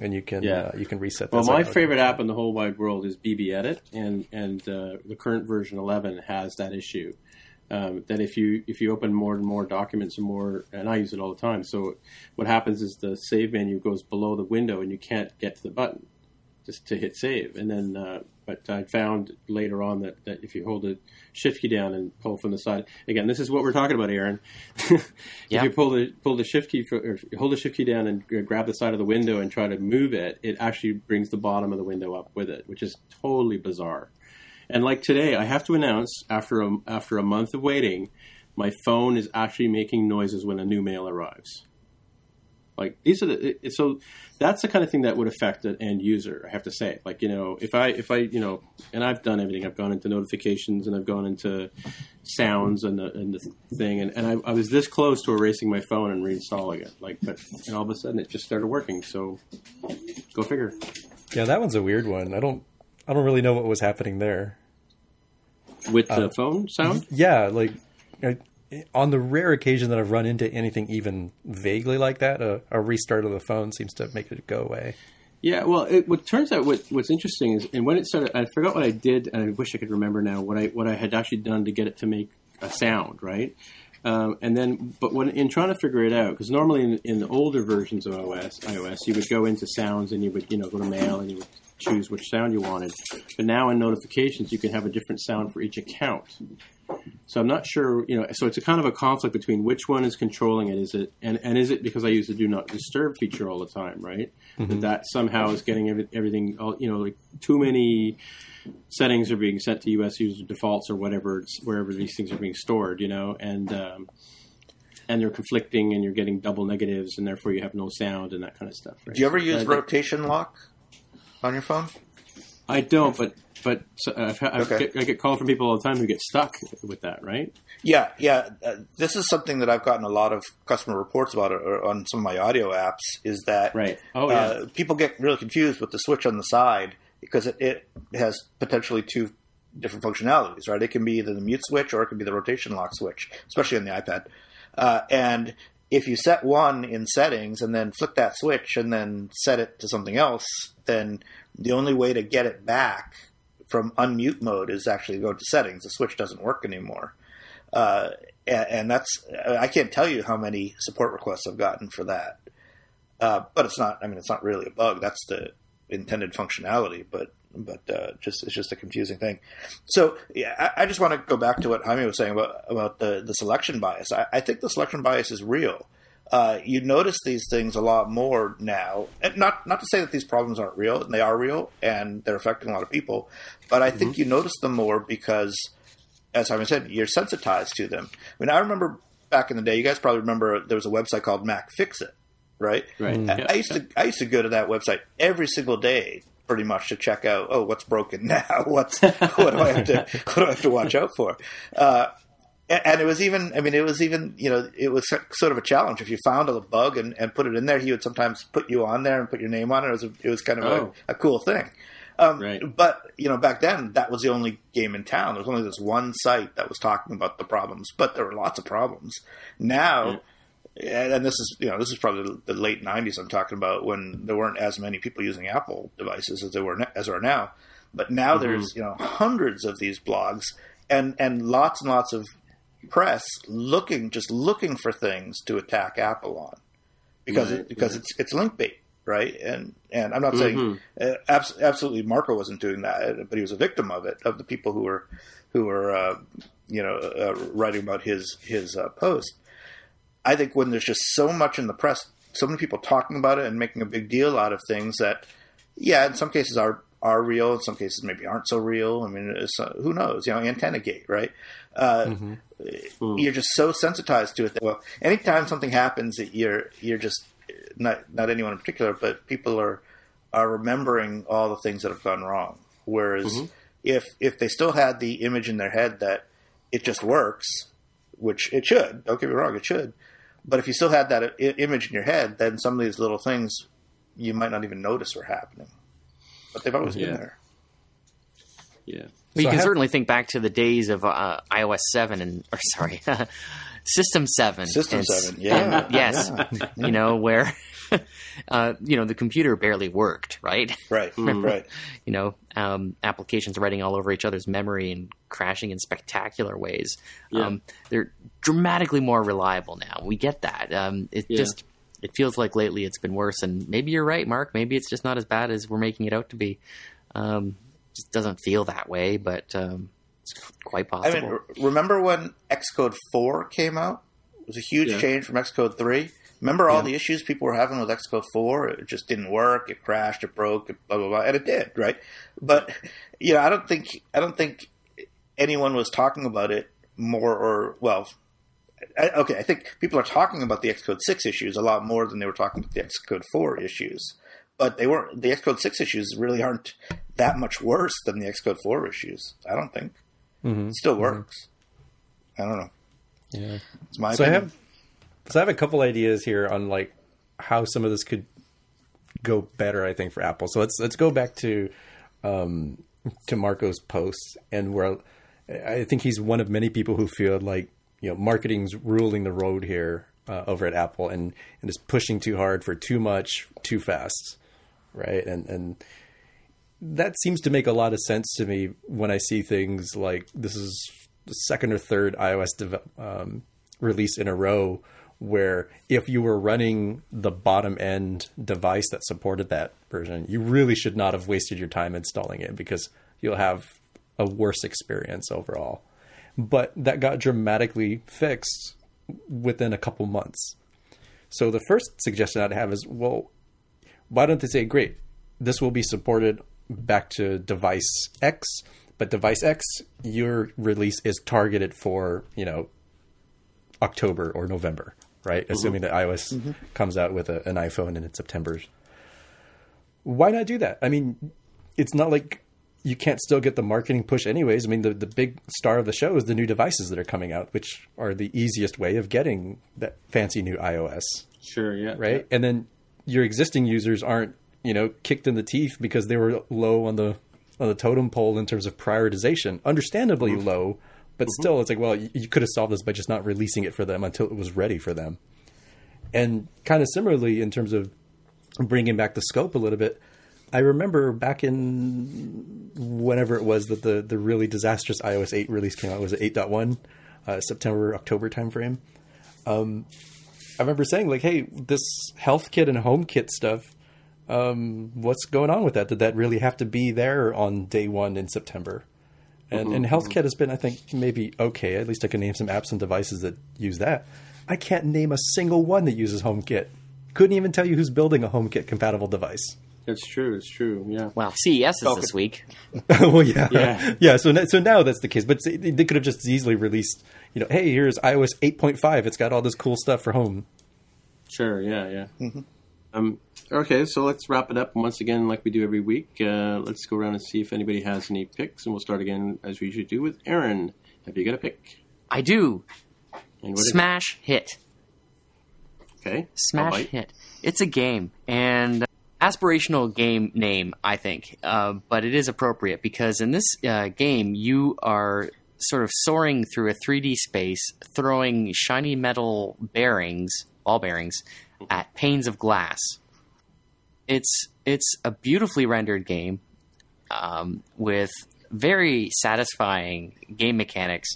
and you can Yeah. uh, you can reset. Well, my favorite app in the whole wide world is BBEdit, and and uh, the current version 11 has that issue. Um, that if you if you open more and more documents and more, and I use it all the time. So what happens is the save menu goes below the window, and you can't get to the button just to hit save. And then, uh, but I found later on that, that if you hold the shift key down and pull from the side, again, this is what we're talking about, Aaron. if Yeah. you pull the pull the shift key for, or hold the shift key down and grab the side of the window and try to move it, it actually brings the bottom of the window up with it, which is totally bizarre. And like today, I have to announce after a, after a month of waiting, my phone is actually making noises when a new mail arrives. Like these are the it, so that's the kind of thing that would affect an end user. I have to say, like you know, if I if I you know, and I've done everything. I've gone into notifications and I've gone into sounds and the, and the thing, and, and I, I was this close to erasing my phone and reinstalling it. Like, but and all of a sudden it just started working. So go figure. Yeah, that one's a weird one. I don't I don't really know what was happening there. With the uh, phone sound, Yeah, like I, on the rare occasion that I've run into anything even vaguely like that, a, a restart of the phone seems to make it go away. Yeah, well, it, what turns out what, what's interesting is, and when it started, I forgot what I did, and I wish I could remember now what I what I had actually done to get it to make a sound, right? Um, and then, but when in trying to figure it out, because normally in, in the older versions of OS, iOS, you would go into sounds and you would you know go to mail and you would choose which sound you wanted. But now in notifications, you can have a different sound for each account. So I'm not sure, you know. So it's a kind of a conflict between which one is controlling it. Is it and, and is it because I use the do not disturb feature all the time, right? That that somehow is getting every, everything, all, you know, like too many settings are being sent to US user defaults or whatever, it's wherever these things are being stored, you know, and um, and they're conflicting, and you're getting double negatives, and therefore you have no sound and that kind of stuff. Right? Do you ever use I- rotation lock on your phone? I don't, but but so I've, I've Okay. get, I get called from people all the time who get stuck with that, right? Yeah, yeah. Uh, this is something that I've gotten a lot of customer reports about uh, on some of my audio apps. Is that Right. Oh, yeah. uh, people get really confused with the switch on the side because it, it has potentially two different functionalities, right? It can be either the mute switch or it can be the rotation lock switch, especially on the iPad. Uh, and if you set one in settings and then flip that switch and then set it to something else, then the only way to get it back from unmute mode is actually go to settings. The switch doesn't work anymore. Uh, and, and that's I can't tell you how many support requests I've gotten for that. Uh, but it's not. I mean, it's not really a bug. That's the intended functionality. But but uh, just it's just a confusing thing. So yeah, I, I just want to go back to what Jaime was saying about about the the selection bias. I, I think the selection bias is real. Uh, you notice these things a lot more now. And not not to say that these problems aren't real, and they are real, and they're affecting a lot of people. But I think you notice them more because as Simon said, you're sensitized to them. I mean, I remember back in the day, you guys probably remember there was a website called MacFixIt, right? Right. I, I used to I used to go to that website every single day, pretty much to check out, oh, what's broken now? What's what do I have to what do I have to watch out for? Uh, and, it was even, I mean, it was even, you know, it was sort of a challenge. If you found a bug and, and put it in there, he would sometimes put you on there and put your name on it. It was, a, it was kind of Oh. a, a cool thing. Um, Right. But you know, back then that was the only game in town. There was only this one site that was talking about the problems, but there were lots of problems. Now, and and this is you know this is probably the late '90s. I'm talking about when there weren't as many people using Apple devices as there were as are now. But now there's you know hundreds of these blogs and and lots and lots of press looking just looking for things to attack Apple on because Right, it, because right. it's it's link bait, right? And and I'm not saying uh, abs- absolutely Marco wasn't doing that, but he was a victim of it of the people who were who were uh, you know uh, writing about his his uh, post. I think when there's just so much in the press, so many people talking about it and making a big deal out of things that, yeah, in some cases are are real, in some cases maybe aren't so real. I mean, it's, uh, who knows? You know, antenna gate, right? Uh, You're just so sensitized to it that well, anytime something happens, that you're you're just not not anyone in particular, but people are are remembering all the things that have gone wrong. Whereas if if they still had the image in their head that it just works, which it should, don't get me wrong, it should. But if you still had that I- image in your head, then some of these little things you might not even notice were happening. But they've always Yeah. been there. Yeah. Well, you So I can have- certainly think back to the days of uh, iOS 7 and, or sorry, System Seven. System and- 7, yeah. and yes, you know where. Uh, you know the computer barely worked, right? Right, right. you know, um, applications writing all over each other's memory and crashing in spectacular ways. Yeah. Um, they're dramatically more reliable now. We get that. Um, it Yeah. just it feels like lately it's been worse, and maybe you're right, Mark. Maybe it's just not as bad as we're making it out to be. Um, just doesn't feel that way, but um, it's quite possible. I possible. mean, remember when Xcode 4 came out? It was a huge Yeah. change from Xcode 3. Remember all Yeah. the issues people were having with Xcode 4? It just didn't work. It crashed. It broke. It blah blah blah, and it did, right? But you know, I don't think I don't think anyone was talking about it more or well. I, okay, I think people are talking about the Xcode 6 issues a lot more than they were talking about the Xcode 4 issues. But they weren't. The Xcode 6 issues really aren't that much worse than the Xcode 4 issues. I don't think. Mhm. It still works. I don't know. Yeah. It's my So I opinion. have so I have a couple ideas here on like how some of this could go better. I think for Apple. So let's let's go back to um, to Marco's post and where I think he's one of many people who feel like you know marketing's ruling the road here uh, over at Apple and and is pushing too hard for too much too fast, right? And and that seems to make a lot of sense to me when I see things like this is the second or third iOS um, release in a row where if you were running the bottom end device that supported that version, you really should not have wasted your time installing it because you'll have a worse experience overall. But that got dramatically fixed within a couple months. So the first suggestion I'd have is, well, why don't they say, great, this will be supported back to device X, but device X, your release is targeted for, you know, October or November, right? Mm-hmm. Assuming that iOS mm-hmm. comes out with a, an iPhone in September. Why not do that? I mean, it's not like you can't still get the marketing push anyways. I mean, the, the big star of the show is the new devices that are coming out, which are the easiest way of getting that fancy new iOS Sure, yeah. right? And then your existing users aren't, you know, kicked in the teeth because they were low on the on the totem pole in terms of prioritization. Understandably mm-hmm. low, but mm-hmm. still, it's like, well, you, you could have solved this by just not releasing it for them until it was ready for them. And kind of similarly, in terms of bringing back the scope a little bit, I remember back in whenever it was that the the really disastrous iOS 8 release came out, was it 8.1, uh, September October timeframe. Um, I remember saying like, "Hey, this HealthKit and HomeKit stuff, um, what's going on with that? Did that really have to be there on day one in September?" And, and HealthKit has been, I think, maybe okay. At least I can name some apps and devices that use that. I can't name a single one that uses HomeKit. Couldn't even tell you who's building a HomeKit compatible device. It's true. It's true. Yeah. Well, CES is this week. well, yeah, Yeah. yeah. So, so now that's the case. But they they could have just easily released, you know, hey, here's iOS 8.5. It's got all this cool stuff for home. Sure. Yeah. Yeah. Um, okay, so let's wrap it up. Once again, like we do every week, uh, let's go around and see if anybody has any picks, and we'll start again as we usually do with Aaron. Have you got a pick? I do. And what is it? Smash Hit. Okay. Smash Hit. It's a game and aspirational game name, I think, uh, but it is appropriate because in this uh, game you are sort of soaring through a 3D space, throwing shiny metal bearings, ball bearings, at panes of glass. It's it's a beautifully rendered game um, with very satisfying game mechanics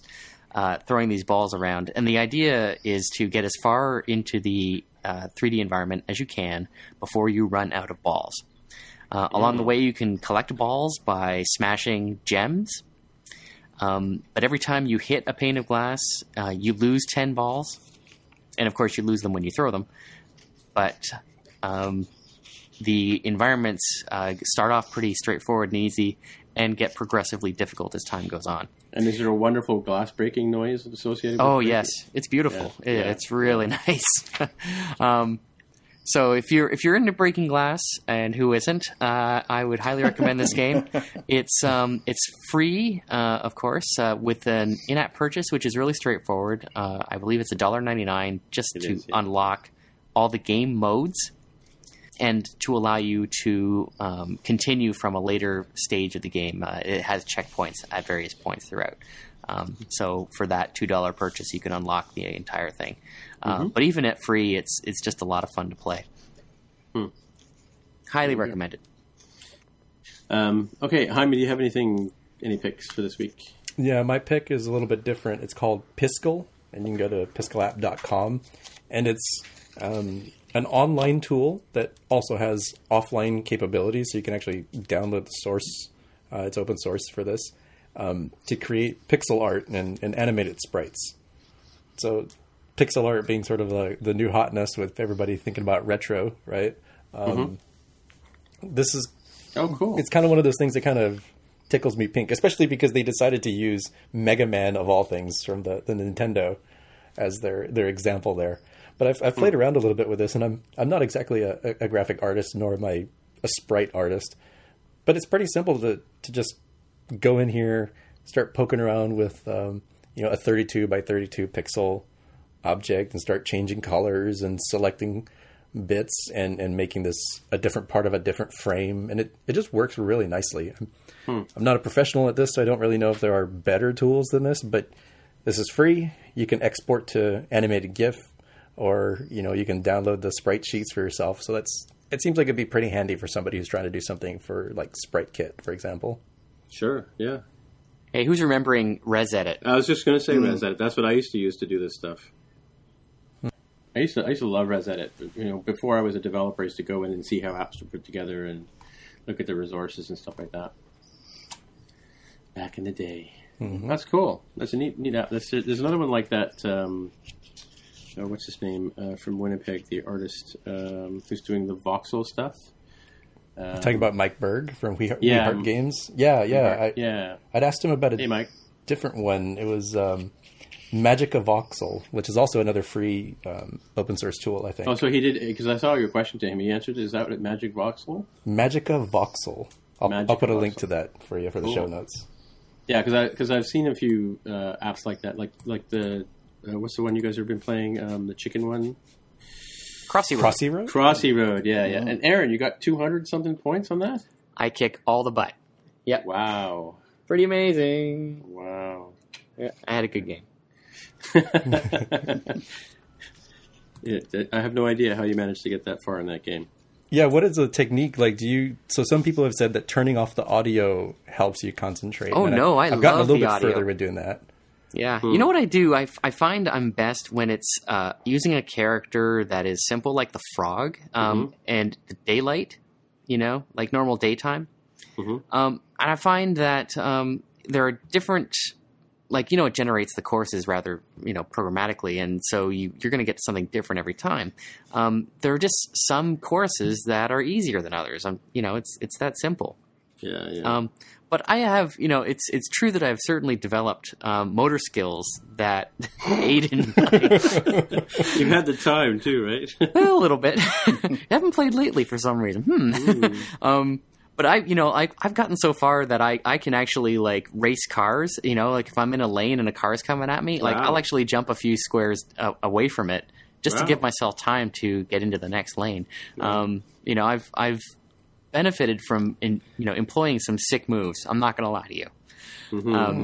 uh, throwing these balls around. And the idea is to get as far into the uh, 3D environment as you can before you run out of balls. Uh, Along the way, you can collect balls by smashing gems. Um, but every time you hit a pane of glass, uh, you lose 10 balls. And of course, you lose them when you throw them. But um, the environments uh, start off pretty straightforward and easy and get progressively difficult as time goes on. And is there a wonderful glass breaking noise associated with it? Oh yes, it's beautiful. Yeah, It- yeah. It's really nice. um, so if you're if you're into breaking glass and who isn't, uh, I would highly recommend this game. It's um, it's free, uh, of course, uh, with an in-app purchase, which is really straightforward. Uh, I believe it's $1.99 just It to is, yeah. unlock all the game modes and to allow you to um, continue from a later stage of the game. Uh, it has checkpoints at various points throughout. Um, so for that two dollar purchase, you can unlock the entire thing. Uh, But even at free, it's it's just a lot of fun to play. Hmm. Highly recommended. Um, okay, Jaime, do you have anything, any picks for this week? Yeah, my pick is a little bit different. It's called Piskel, and you can go to piskelapp.com. And it's um, an online tool that also has offline capabilities, so you can actually download the source. Uh, it's open source for this um, to create pixel art and, and animated sprites. So, pixel art being sort of like the new hotness with everybody thinking about retro, right? Um, This is Oh, cool. it's kind of one of those things that kind of tickles me pink, especially because they decided to use Mega Man of all things from the, the Nintendo as their their example there. But I've, I've played around a little bit with this, and I'm I'm not exactly a, a graphic artist, nor am I a sprite artist. But it's pretty simple to to just go in here, start poking around with um, you know a 32 by 32 pixel object, and start changing colors and selecting bits and, and making this a different part of a different frame. And it, it just works really nicely. I'm, I'm not a professional at this so i don't really know if there are better tools than this but this is free. You can export to animated gif or you know you can download the sprite sheets for yourself so that's it seems like it'd be pretty handy for somebody who's trying to do something for like sprite kit for example sure, yeah. Hey, who's remembering ResEdit? I was just going to say hmm. ResEdit. That's what I used to use to do this stuff. Hmm. I used to I used to love ResEdit. You know, before I was a developer, I used to go in and see how apps were put together and look at the resources and stuff like that. Back in the day, mm-hmm. that's cool. That's a neat neat app. There's, there's another one like that. Um, oh, what's his name uh, from Winnipeg? The artist um, who's doing the voxel stuff. Um, talking about Mike Berg from we, we Yeah. heart games yeah yeah I, yeah. i'd asked him about a Hey, different one. It was um, of Voxel, which is also another free um, open source tool. I think. Oh, so he did because I saw your question to him. He answered. Is that what Magic Voxel? MagicaVoxel. I'll, I'll put a link to that for you for the show notes. Yeah, because I because I've seen a few uh, apps like that, like like the uh, what's the one you guys have been playing? Um, the chicken one, Crossy Road. Crossy Road. Crossy Road. Yeah, yeah. And Aaron, you got two hundred something points on that. I kick all the butt. Yep. Wow, Pretty amazing. wow. Yeah, I had a good game. Yeah, I have no idea how you managed to get that far in that game. Yeah, what is the technique like? Do you? So some people have said that turning off the audio helps you concentrate. Oh, no, I I've gotten a little bit audio. further with doing that. Yeah. You know what I do? I, I find I'm best when it's uh, using a character that is simple, like the frog, um, and the daylight, you know, like normal daytime. Mhm. Um, and I find that um, there are different, like, you know, it generates the courses rather, you know, programmatically. And so you, you're going to get something different every time. Um, there are just some courses that are easier than others. Um, you know, it's, it's that simple. Yeah, yeah. But I have, you know, it's it's true that I've certainly developed um, motor skills that aid in my, You've had the time too, right? well, a little bit. I haven't played lately for some reason. Hmm. um, but I, you know, I, I've gotten so far that I, I can actually like race cars. You know, like if I'm in a lane and a car's coming at me, like Wow. I'll actually jump a few squares uh, away from it just to give myself time to get into the next lane. Um, you know, I've I've benefited from in, you know employing some sick moves. I'm not going to lie to you. Mhm, Um,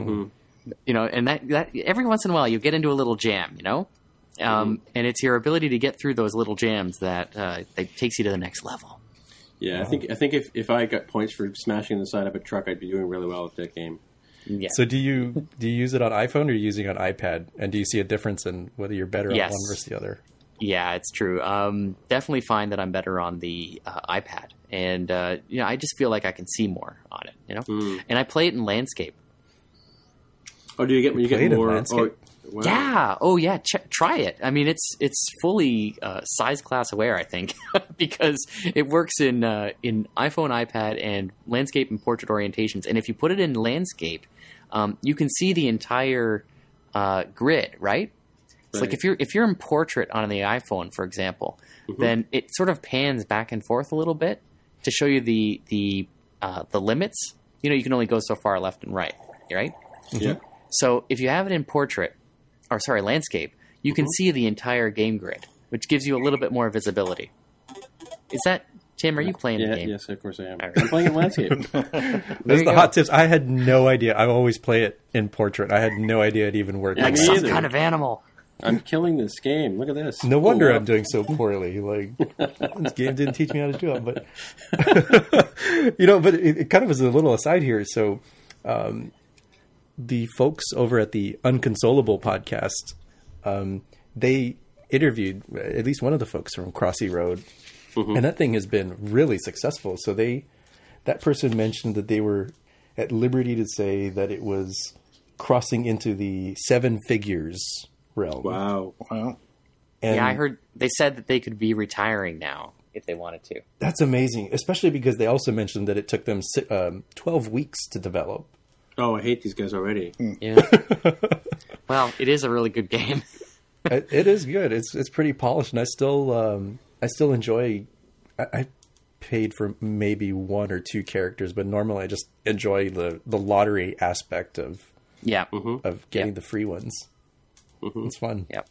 mhm. you know, and that, that every once in a while you get into a little jam, you know, um, and it's your ability to get through those little jams that uh, that takes you to the next level. Yeah, I think I think if, if I got points for smashing the side of a truck, I'd be doing really well at that game. Yeah. So do you do you use it on iPhone or are you using it on iPad? And do you see a difference in whether you're better Yes. on one versus the other? Yeah, it's true. Um, definitely find that I'm better on the uh, iPad, and uh, you know, I just feel like I can see more on it. You know, Mm. and I play it in landscape. Oh, do you get you played get more? landscape? Oh, wow. Yeah. Oh, yeah. Ch- try it. I mean, it's it's fully uh, size class aware. I think because it works in uh, in iPhone, iPad, and landscape and portrait orientations. And if you put it in landscape, um, you can see the entire uh, grid. Right. It's like if you're if you're in portrait on the iPhone, for example, Mhm. then it sort of pans back and forth a little bit to show you the the uh, the limits. You know, you can only go so far left and right. Right. Yeah. So if you have it in portrait, or sorry, landscape, you can see the entire game grid, which gives you a little bit more visibility. Is that Tim, are you playing Yeah, the game? yes, of course I am. All right. I'm playing in landscape. There's the go. hot tips. I had no idea. I always play it in portrait. I had no idea it even worked. Yeah, Like some either. kind of animal. I'm killing this game. Look at this. No wonder Oh. I'm doing so poorly. Like this game didn't teach me how to do it, but you know. But it, it kind of is a little aside here. So, um, the folks over at the Unconsolable podcast, um, they interviewed at least one of the folks from Crossy Road, and that thing has been really successful. So they, that person mentioned that they were at liberty to say that it was crossing into the seven figures realm. Wow. Well, And yeah, I heard they said that they could be retiring now if they wanted to. That's amazing, especially because they also mentioned that it took them um, 12 weeks to develop. Oh, I hate these guys already. Yeah. well, it is a really good game. it, it is good. It's it's pretty polished, and I still um, I still enjoy. I, I paid for maybe one or two characters, but normally I just enjoy the the lottery aspect of yeah. of getting Yep. the free ones. It's fun. Yep.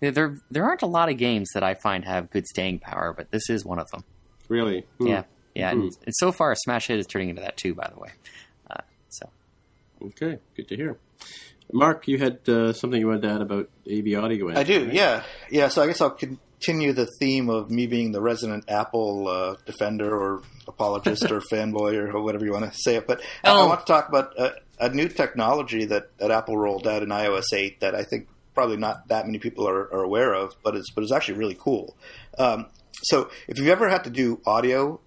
There- There, there aren't a lot of games that I find have good staying power, but this is one of them. Really? Hmm. Yeah, yeah. And, and so far, Smash Hit is turning into that too. By the way, uh, so Okay, good to hear. Mark, you had uh, something you wanted to add about AV audio. I do, right? yeah, yeah. So I guess I'll continue the theme of me being the resident Apple uh, defender or apologist or fanboy or whatever you want to say it. But I- I Oh. want to talk about a, a new technology that, that Apple rolled out in iOS 8 that I think probably not that many people are, are aware of, but it's but it's actually really cool. Um, so if you've ever had to do audio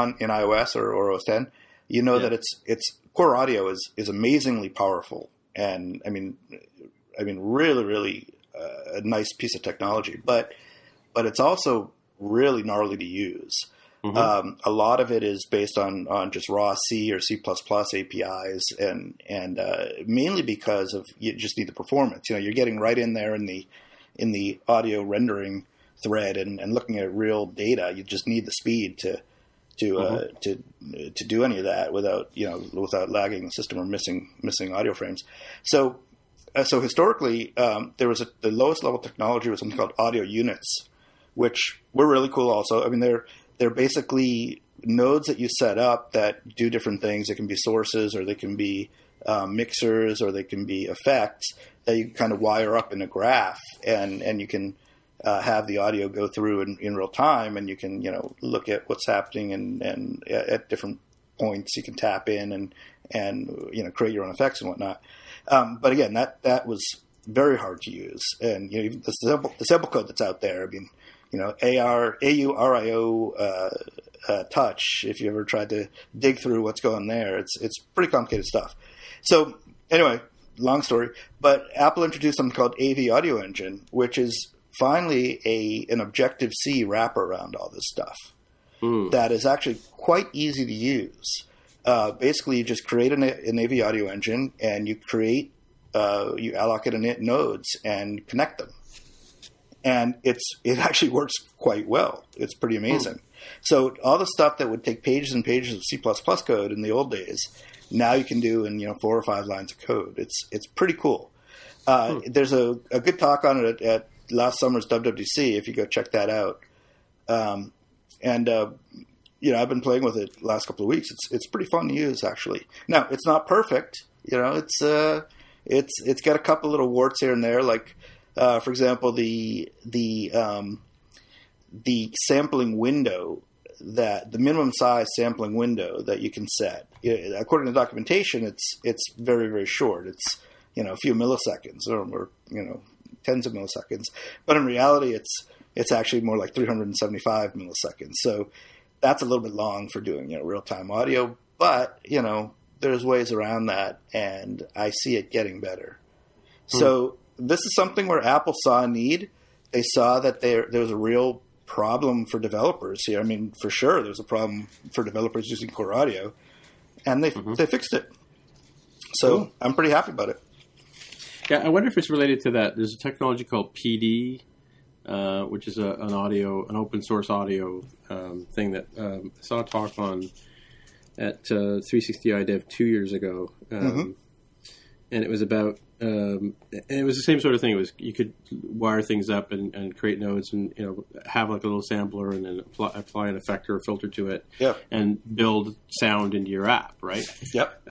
on in iOS or, or OS 10, you know Yeah. that it's it's core audio is is amazingly powerful, and I mean, I mean, really, really uh, a nice piece of technology, but but it's also really gnarly to use. Um, a lot of it is based on, on just raw C or C APIs, and and uh, mainly because of you just need the performance. You know, you're getting right in there in the in the audio rendering thread and, and looking at real data. You just need the speed to to uh, to to do any of that without you know without lagging the system or missing missing audio frames. So uh, so historically, um, there was a, the lowest level technology was something called audio units, which were really cool. Also, I mean they're they're basically nodes that you set up that do different things. They can be sources, or they can be um, mixers, or they can be effects that you kind of wire up in a graph, and and you can uh, have the audio go through in, in real time, and you can you know look at what's happening and and at different points you can tap in and and you know create your own effects and whatnot. Um, but again, that that was very hard to use, and you know the sample, the sample code that's out there. I mean, you know, AR AURIO uh, uh, touch. If you ever tried to dig through what's going there, it's it's pretty complicated stuff. So anyway, long story, but Apple introduced something called AV Audio Engine, which is finally a an Objective C wrapper around all this stuff that is actually quite easy to use. Uh, basically, you just create an, an AV audio engine and you create, uh, you allocate init nodes and connect them. And it's it actually works quite well. It's pretty amazing. So all the stuff that would take pages and pages of C code in the old days, now you can do in you know four or five lines of code. It's it's pretty cool. Uh, There's a, a good talk on it at, at last summer's WWDC. If you go check that out, um, and uh, you know I've been playing with it the last couple of weeks. It's it's pretty fun to use actually. Now it's not perfect. You know it's uh, it's it's got a couple little warts here and there. Like uh, for example the the um, the sampling window that the minimum size sampling window that you can set. According to documentation, it's it's very very short. It's you know a few milliseconds or, or you know tens of milliseconds, but in reality, it's it's actually more like 375 milliseconds. So that's a little bit long for doing you know real time audio. But you know there's ways around that, and I see it getting better. So this is something where Apple saw a need. They saw that there there was a real problem for developers here. I mean, for sure, there was a problem for developers using Core Audio, and they they fixed it. So Cool. I'm pretty happy about it. Yeah, I wonder if it's related to that. There's a technology called PD, uh, which is a, an audio, an open source audio um, thing that um, I saw a talk on at uh, 360 iDev two years ago, um, and it was about um, and it was the same sort of thing. It was you could wire things up and, and create nodes, and you know have like a little sampler, and then apply, apply an effector or filter to it, Yep. and build sound into your app, right? Yep.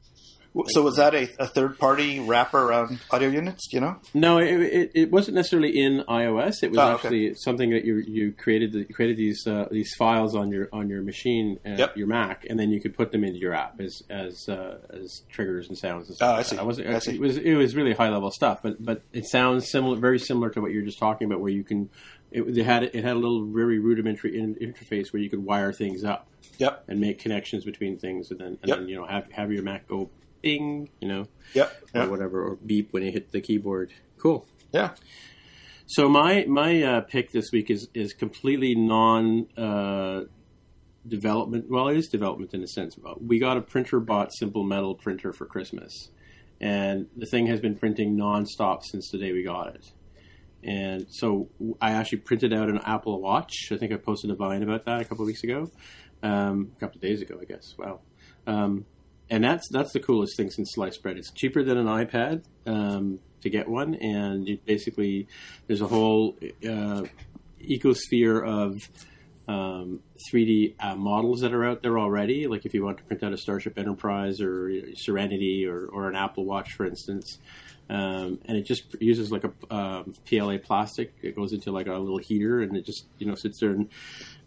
So was that a, a third party wrapper around audio units? Do you know? No, it, it, it wasn't necessarily in iOS. It was Oh, okay. actually something that you you created. You created these uh, these files on your on your machine, uh, Yep. your Mac, and then you could put them into your app as as uh, as triggers and sounds. And Oh, I see. that. wasn't. I see. It was it was really high level stuff, but but it sounds similar, very similar to what you're just talking about, where you can. It, it had it had a little very rudimentary in, interface where you could wire things up Yep. and make connections between things, and then and Yep. then you know have have your Mac go bing, you know, Yep. or whatever, or beep when you hit the keyboard. Cool. Yeah. So my my uh, pick this week is is completely non uh, development. Well, it is development in a sense. We got a Printrbot Simple Metal printer for Christmas, and the thing has been printing nonstop since the day we got it. And so I actually printed out an Apple Watch. I think I posted a Vine about that a couple of weeks ago, um, a couple of days ago, I guess. Wow. Um, and that's that's the coolest thing since sliced bread. It's cheaper than an iPad um, to get one, and you basically there's a whole uh, ecosphere of um, 3D uh, models that are out there already. Like if you want to print out a Starship Enterprise or Serenity or, or an Apple Watch, for instance, um, and it just uses like a um, PLA plastic. It goes into like a little heater, and it just you know sits there and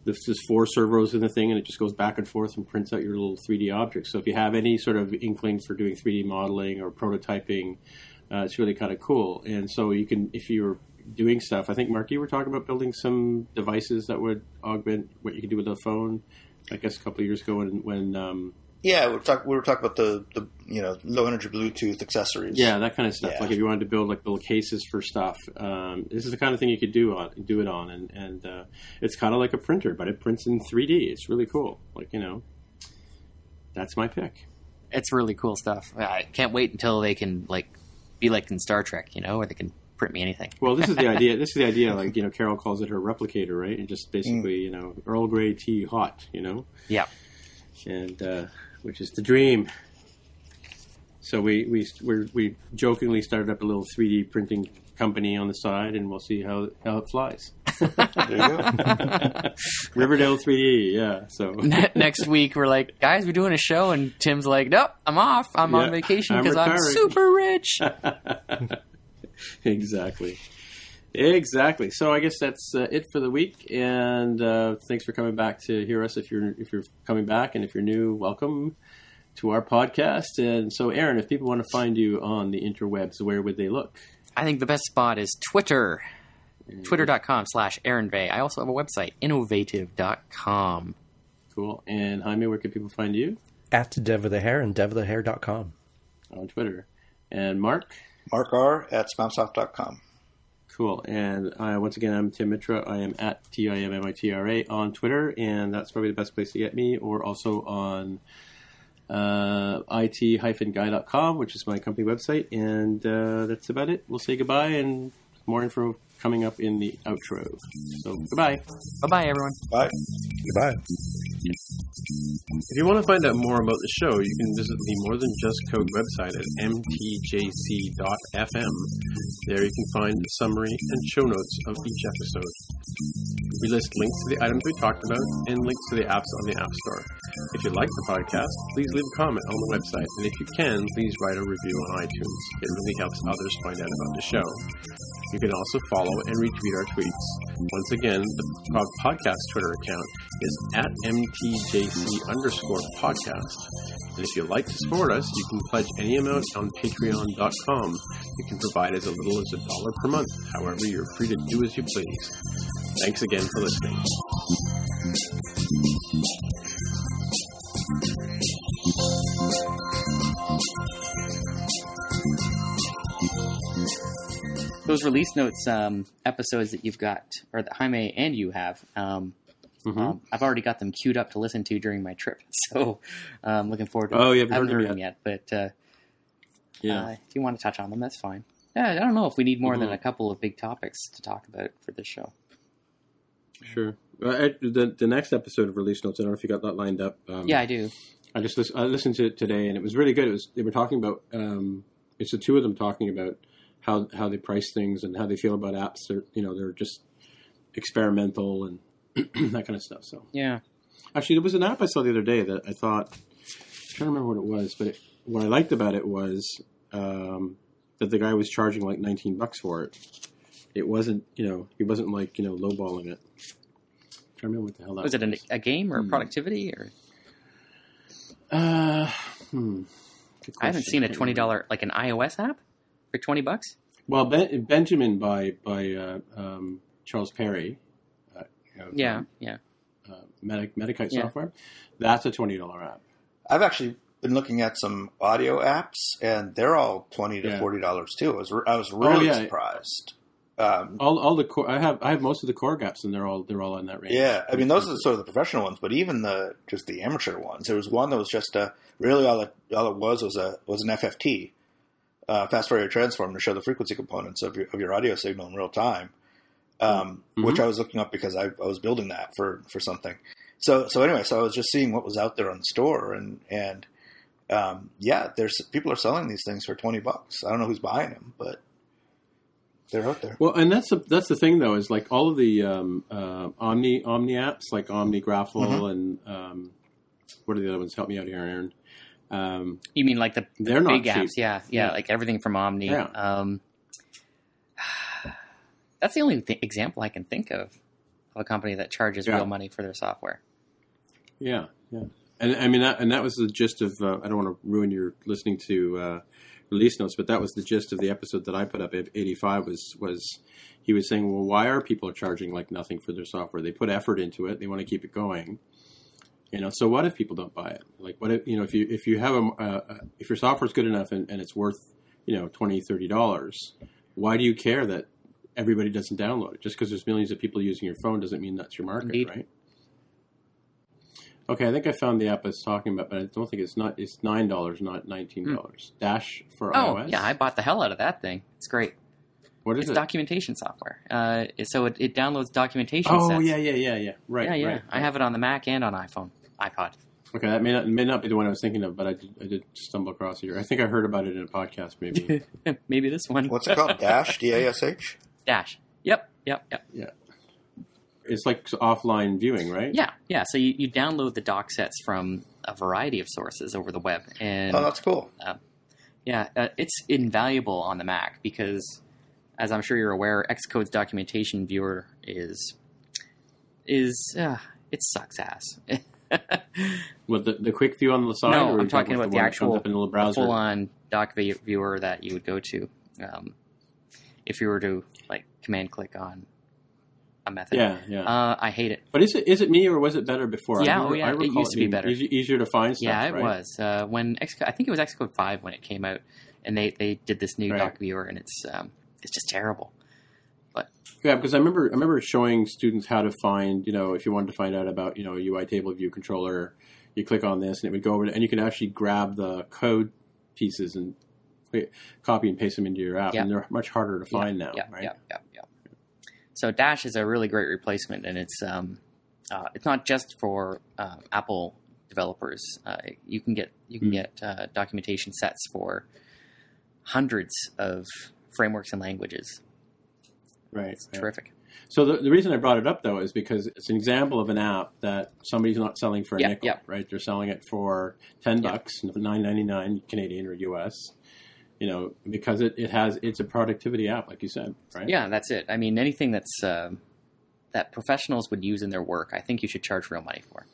there's four servos in the thing, and it just goes back and forth and prints out your little 3D objects. So if you have any sort of inkling for doing 3D modeling or prototyping, uh, it's really kind of cool. And so you can, if you're doing stuff, I think Mark, you were talking about building some devices that would augment what you can do with a phone. I guess a couple of years ago when when um, Yeah. We were, talk, we were talking about the, the you know low energy Bluetooth accessories. Yeah, that kind of stuff. Yeah. Like if you wanted to build like little cases for stuff, um, this is the kind of thing you could do on do it on, and and uh, it's kind of like a printer, but it prints in 3D. It's really cool. Like you know, that's my pick. It's really cool stuff. I can't wait until they can like be like in Star Trek, you know, where they can print me anything. Well, this is the idea. This is the idea. Like you know, Carol calls it her replicator, right? And just basically, you know, Earl Grey tea hot. You know, Yeah. and uh, which is the dream. So we we we're, we jokingly started up a little 3D printing company on the side, and we'll see how how it flies. There you go. Riverdale 3D, yeah. So Ne- Next week we're like, guys, we're doing a show, and Tim's like, nope, I'm off. I'm Yeah, on vacation I'm because I'm, super rich. exactly, exactly. So I guess that's uh, it for the week, and uh, thanks for coming back to hear us. If you're if you're coming back, and if you're new, welcome to our podcast. And so, Aaron, if people want to find you on the interwebs, where would they look? I think the best spot is Twitter. Twitter.com slash Aaron Vegh. I also have a website, innoveghtive.com. Cool. And Jaime, where can people find you At Dev of the Hair and devofthehair.com. on Twitter? And Mark. Mark R at spamsoft.com. Cool. And uh, once again, I'm Tim Mitra. I am at T I M M I T R A on Twitter, and that's probably the best place to get me, or also on uh, it-guy.com, which is my company website. And uh, that's about it. We'll say goodbye, and more info coming up in the outro. So, goodbye. Bye bye, everyone. Bye. Goodbye. If you want to find out more about the show, you can visit the More Than Just Code website at mtjc.fm. There you can find a summary and show notes of each episode. We list links to the items we talked about and links to the apps on the App Store. If you like the podcast, please leave a comment on the website, and if you can, please write a review on iTunes. It really helps others find out about the show. You can also follow and retweet our tweets. Once again, the Pod- podcast Twitter account is at mtjc underscore podcast. And if you'd like to support us, you can pledge any amount on patreon.com. You can provide as little as a dollar per month. However, you're free to do as you please. Thanks again for listening. Those release notes um, episodes that you've got, or that Jaime and you have, um, Mhm. um, I've already got them queued up to listen to during my trip. So I'm looking forward to Oh, you haven't I haven't heard heard them them yet, but uh, yeah. uh, if you want to touch on them, that's fine. Yeah, I don't know if we need more than Mhm. a couple of big topics to talk about for this show. Sure. Uh, the, the next episode of Release Notes, I don't know if you got that lined up. Um, Yeah, I do. I just I listened to it today, and it was really good. It was they were talking about um, it's the two of them talking about how how they price things and how they feel about apps. They're you know they're just experimental and that kind of stuff. So Yeah. actually, there was an app I saw the other day that I thought trying to remember what it was, but it, what I liked about it was um, that the guy was charging like 19 bucks for it. It wasn't you know he wasn't like you know lowballing it. To remember what the hell that Was Was it a, a game or Hmm. productivity or? Uh, hmm. I haven't seen a twenty dollar like an iOS app for twenty bucks. Well, ben, Benjamin by by uh, um, Charles Perry. Uh, you Yeah, um, yeah. uh, Medic, Metakite Yeah. software. That's a twenty dollar app. I've actually been looking at some audio apps, and they're all twenty to Yeah. forty dollars too. I was I was really yeah. surprised. Um, All all the core, I have I have most of the core gaps, and they're all they're all in that range. yeah, I mean those are the, sort of the professional ones, but even the just the amateur ones. There was one that was just a really all it all it was was a was an FFT, uh, fast Fourier transform to show the frequency components of your of your audio signal in real time. Um, Mhm. Which I was looking up because I, I was building that for for something. So so anyway, so I was just seeing what was out there on the store, and and um, yeah, there's people are selling these things for twenty bucks. I don't know who's buying them, but they're out there. Well, and that's the that's the thing though is like all of the um, uh, Omni Omni apps like OmniGraffle Mhm. and um, what are the other ones? Help me out here, Aaron. Um, You mean like the, the They're not big cheap. apps? Yeah, yeah, Yeah. like everything from Omni. Yeah. Um, that's the only th- example I can think of of a company that charges Yeah. real money for their software. Yeah, yeah, and I mean, that, and that was the gist of. Uh, I don't want to ruin your listening to uh, release notes, but that was the gist of the episode that I put up. Eighty five was was he was saying, well, why are people charging like nothing for their software? They put effort into it. They want to keep it going. You know, so what if people don't buy it? Like, what if you know if you if you have a uh, if your software is good enough and, and it's worth you know twenty thirty dollars, why do you care that everybody doesn't download it? Just because there's millions of people using your phone doesn't mean that's your market, Indeed. right? Okay, I think I found the app I was talking about, but I don't think it's not. It's nine dollars, not nineteen dollars. Dash for Oh, iOS. yeah, I bought the hell out of that thing. It's great. what is It's it? documentation software. Uh, so it, it downloads documentation oh sets. yeah, yeah, yeah, yeah. Right, yeah, yeah. right. I have it on the Mac and on iPhone, iPod. Okay, that may not may not be the one I was thinking of, but I did, I did stumble across here. I think I heard about it in a podcast, maybe. Maybe this one. What's it called? Dash D A S H. Dash? Yep, yep, yep. Yeah. it's like offline viewing, right? Yeah, yeah. So you, you download the doc sets from a variety of sources over the web, and Oh, that's cool. yeah, uh, it's invaluable on the Mac because, as I'm sure you're aware, Xcode's documentation viewer is is uh, it sucks ass. With the, the quick view on the side. No, I'm talking about the one that comes actual up in a little browser. full on doc vi- viewer that you would go to um, if you were to like command click on a method. Yeah, yeah. Uh, I hate it. but is it is it me or was it better before? I Yeah, remember- oh, yeah, I it used to be better. easy- easier to find stuff. yeah, it right? was uh, when Xcode. I think it was Xcode five when it came out, and they, they did this new Right. doc viewer, and it's um, it's just terrible. Yeah, because I remember I remember showing students how to find, you know, if you wanted to find out about, you know, a UI table view controller, you click on this and it would go over, to, and you can actually grab the code pieces and copy and paste them into your app, Yeah. and they're much harder to find now, yeah, right? yeah, yeah, yeah. So Dash is a really great replacement, and it's um, uh, it's not just for uh, Apple developers. Uh, you can get you can Hmm. get uh, documentation sets for hundreds of frameworks and languages. Right. It's right. terrific. So the, the reason I brought it up though is because it's an example of an app that somebody's not selling for a Yeah, nickel, yeah. right? They're selling it for ten Yeah. bucks, nine ninety nine Canadian or US. You know, because it, it has it's a productivity app, like you said, right? Yeah, that's it. I mean, anything that's um, that professionals would use in their work, I think you should charge real money for.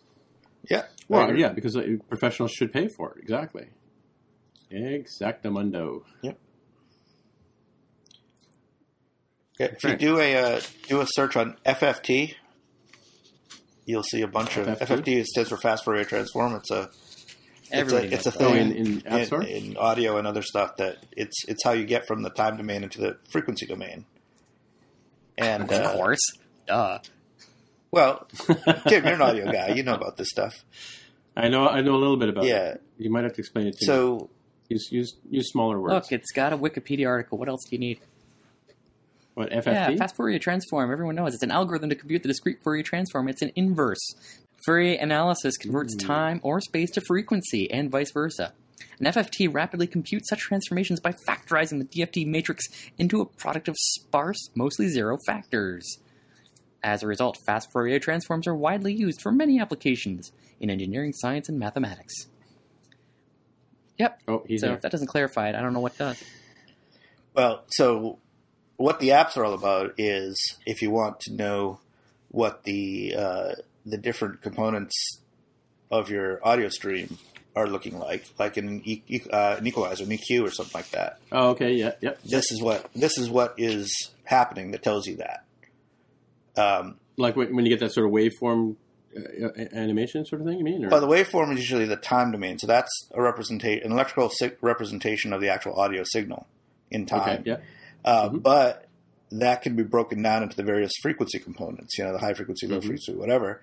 Yeah. Well, agree. yeah, because uh, professionals should pay for it. Exactly. Exactamundo. Yeah, If you do a uh, do a search on FFT, you'll see a bunch of FFT? FFT. stands for Fast Fourier Transform. It's a it's a, it's a knows that. Oh, thing in, in in, in audio and other stuff that it's it's how you get from the time domain into the frequency domain. And of uh, course, duh. well, Tim, you're an audio guy. You know about this stuff. I know I know a little bit about Yeah. it. You might have to explain it to me. So Use, use, use smaller words. Look, it's got a Wikipedia article. What else do you need? What, FFT? Yeah, fast Fourier transform. Everyone knows it's an algorithm to compute the discrete Fourier transform. It's an inverse. Fourier analysis converts Hmm. time or space to frequency, and vice versa. An FFT rapidly computes such transformations by factorizing the DFT matrix into a product of sparse, mostly zero factors. As a result, fast Fourier transforms are widely used for many applications in engineering, science, and mathematics. Yep. Oh, he's so there. if that doesn't clarify it, I don't know what does. Well, so what the apps are all about is if you want to know what the uh, the different components of your audio stream are looking like, like an, e- uh, an equalizer, an EQ, or something like that. Oh, okay. Yeah. Yep. This is what this is what is happening that tells you that. Um, Like when, when you get that sort of waveform uh, uh, animation sort of thing. You mean? Or? Well, the waveform is usually the time domain, so that's a representation, an electrical sig- representation of the actual audio signal in time. okay. Yeah. Uh, Mhm. But that can be broken down into the various frequency components, you know, the high frequency, low Mhm. frequency, whatever.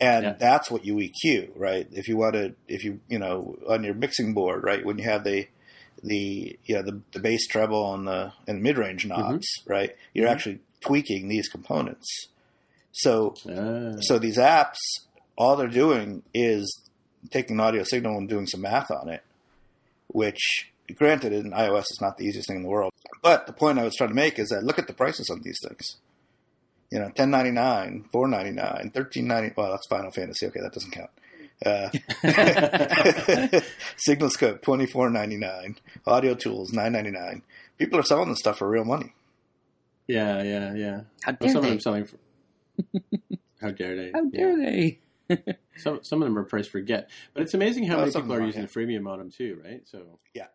And Yeah. that's what you EQ, right? If you want to, if you, you know, on your mixing board, right, when you have the, the, you know, the, the bass treble and the, and mid range knobs, right, you're Mhm. actually tweaking these components. So, Ah. so these apps, all they're doing is taking an audio signal and doing some math on it, which, granted, in iOS is not the easiest thing in the world. But the point I was trying to make is that look at the prices on these things. You know, ten ninety nine, four ninety nine, thirteen ninety. Well, that's Final Fantasy. Okay, that doesn't count. Uh, Signal Scope twenty four ninety nine. Audio Tools nine ninety nine. People are selling this stuff for real money. yeah. Yeah. Yeah. How Well, dare some of they? them selling. For, how dare they? How dare they? Some some of them are priced for get, but it's amazing how Well, many people are them are, using the freemium on them too, right? So Yeah.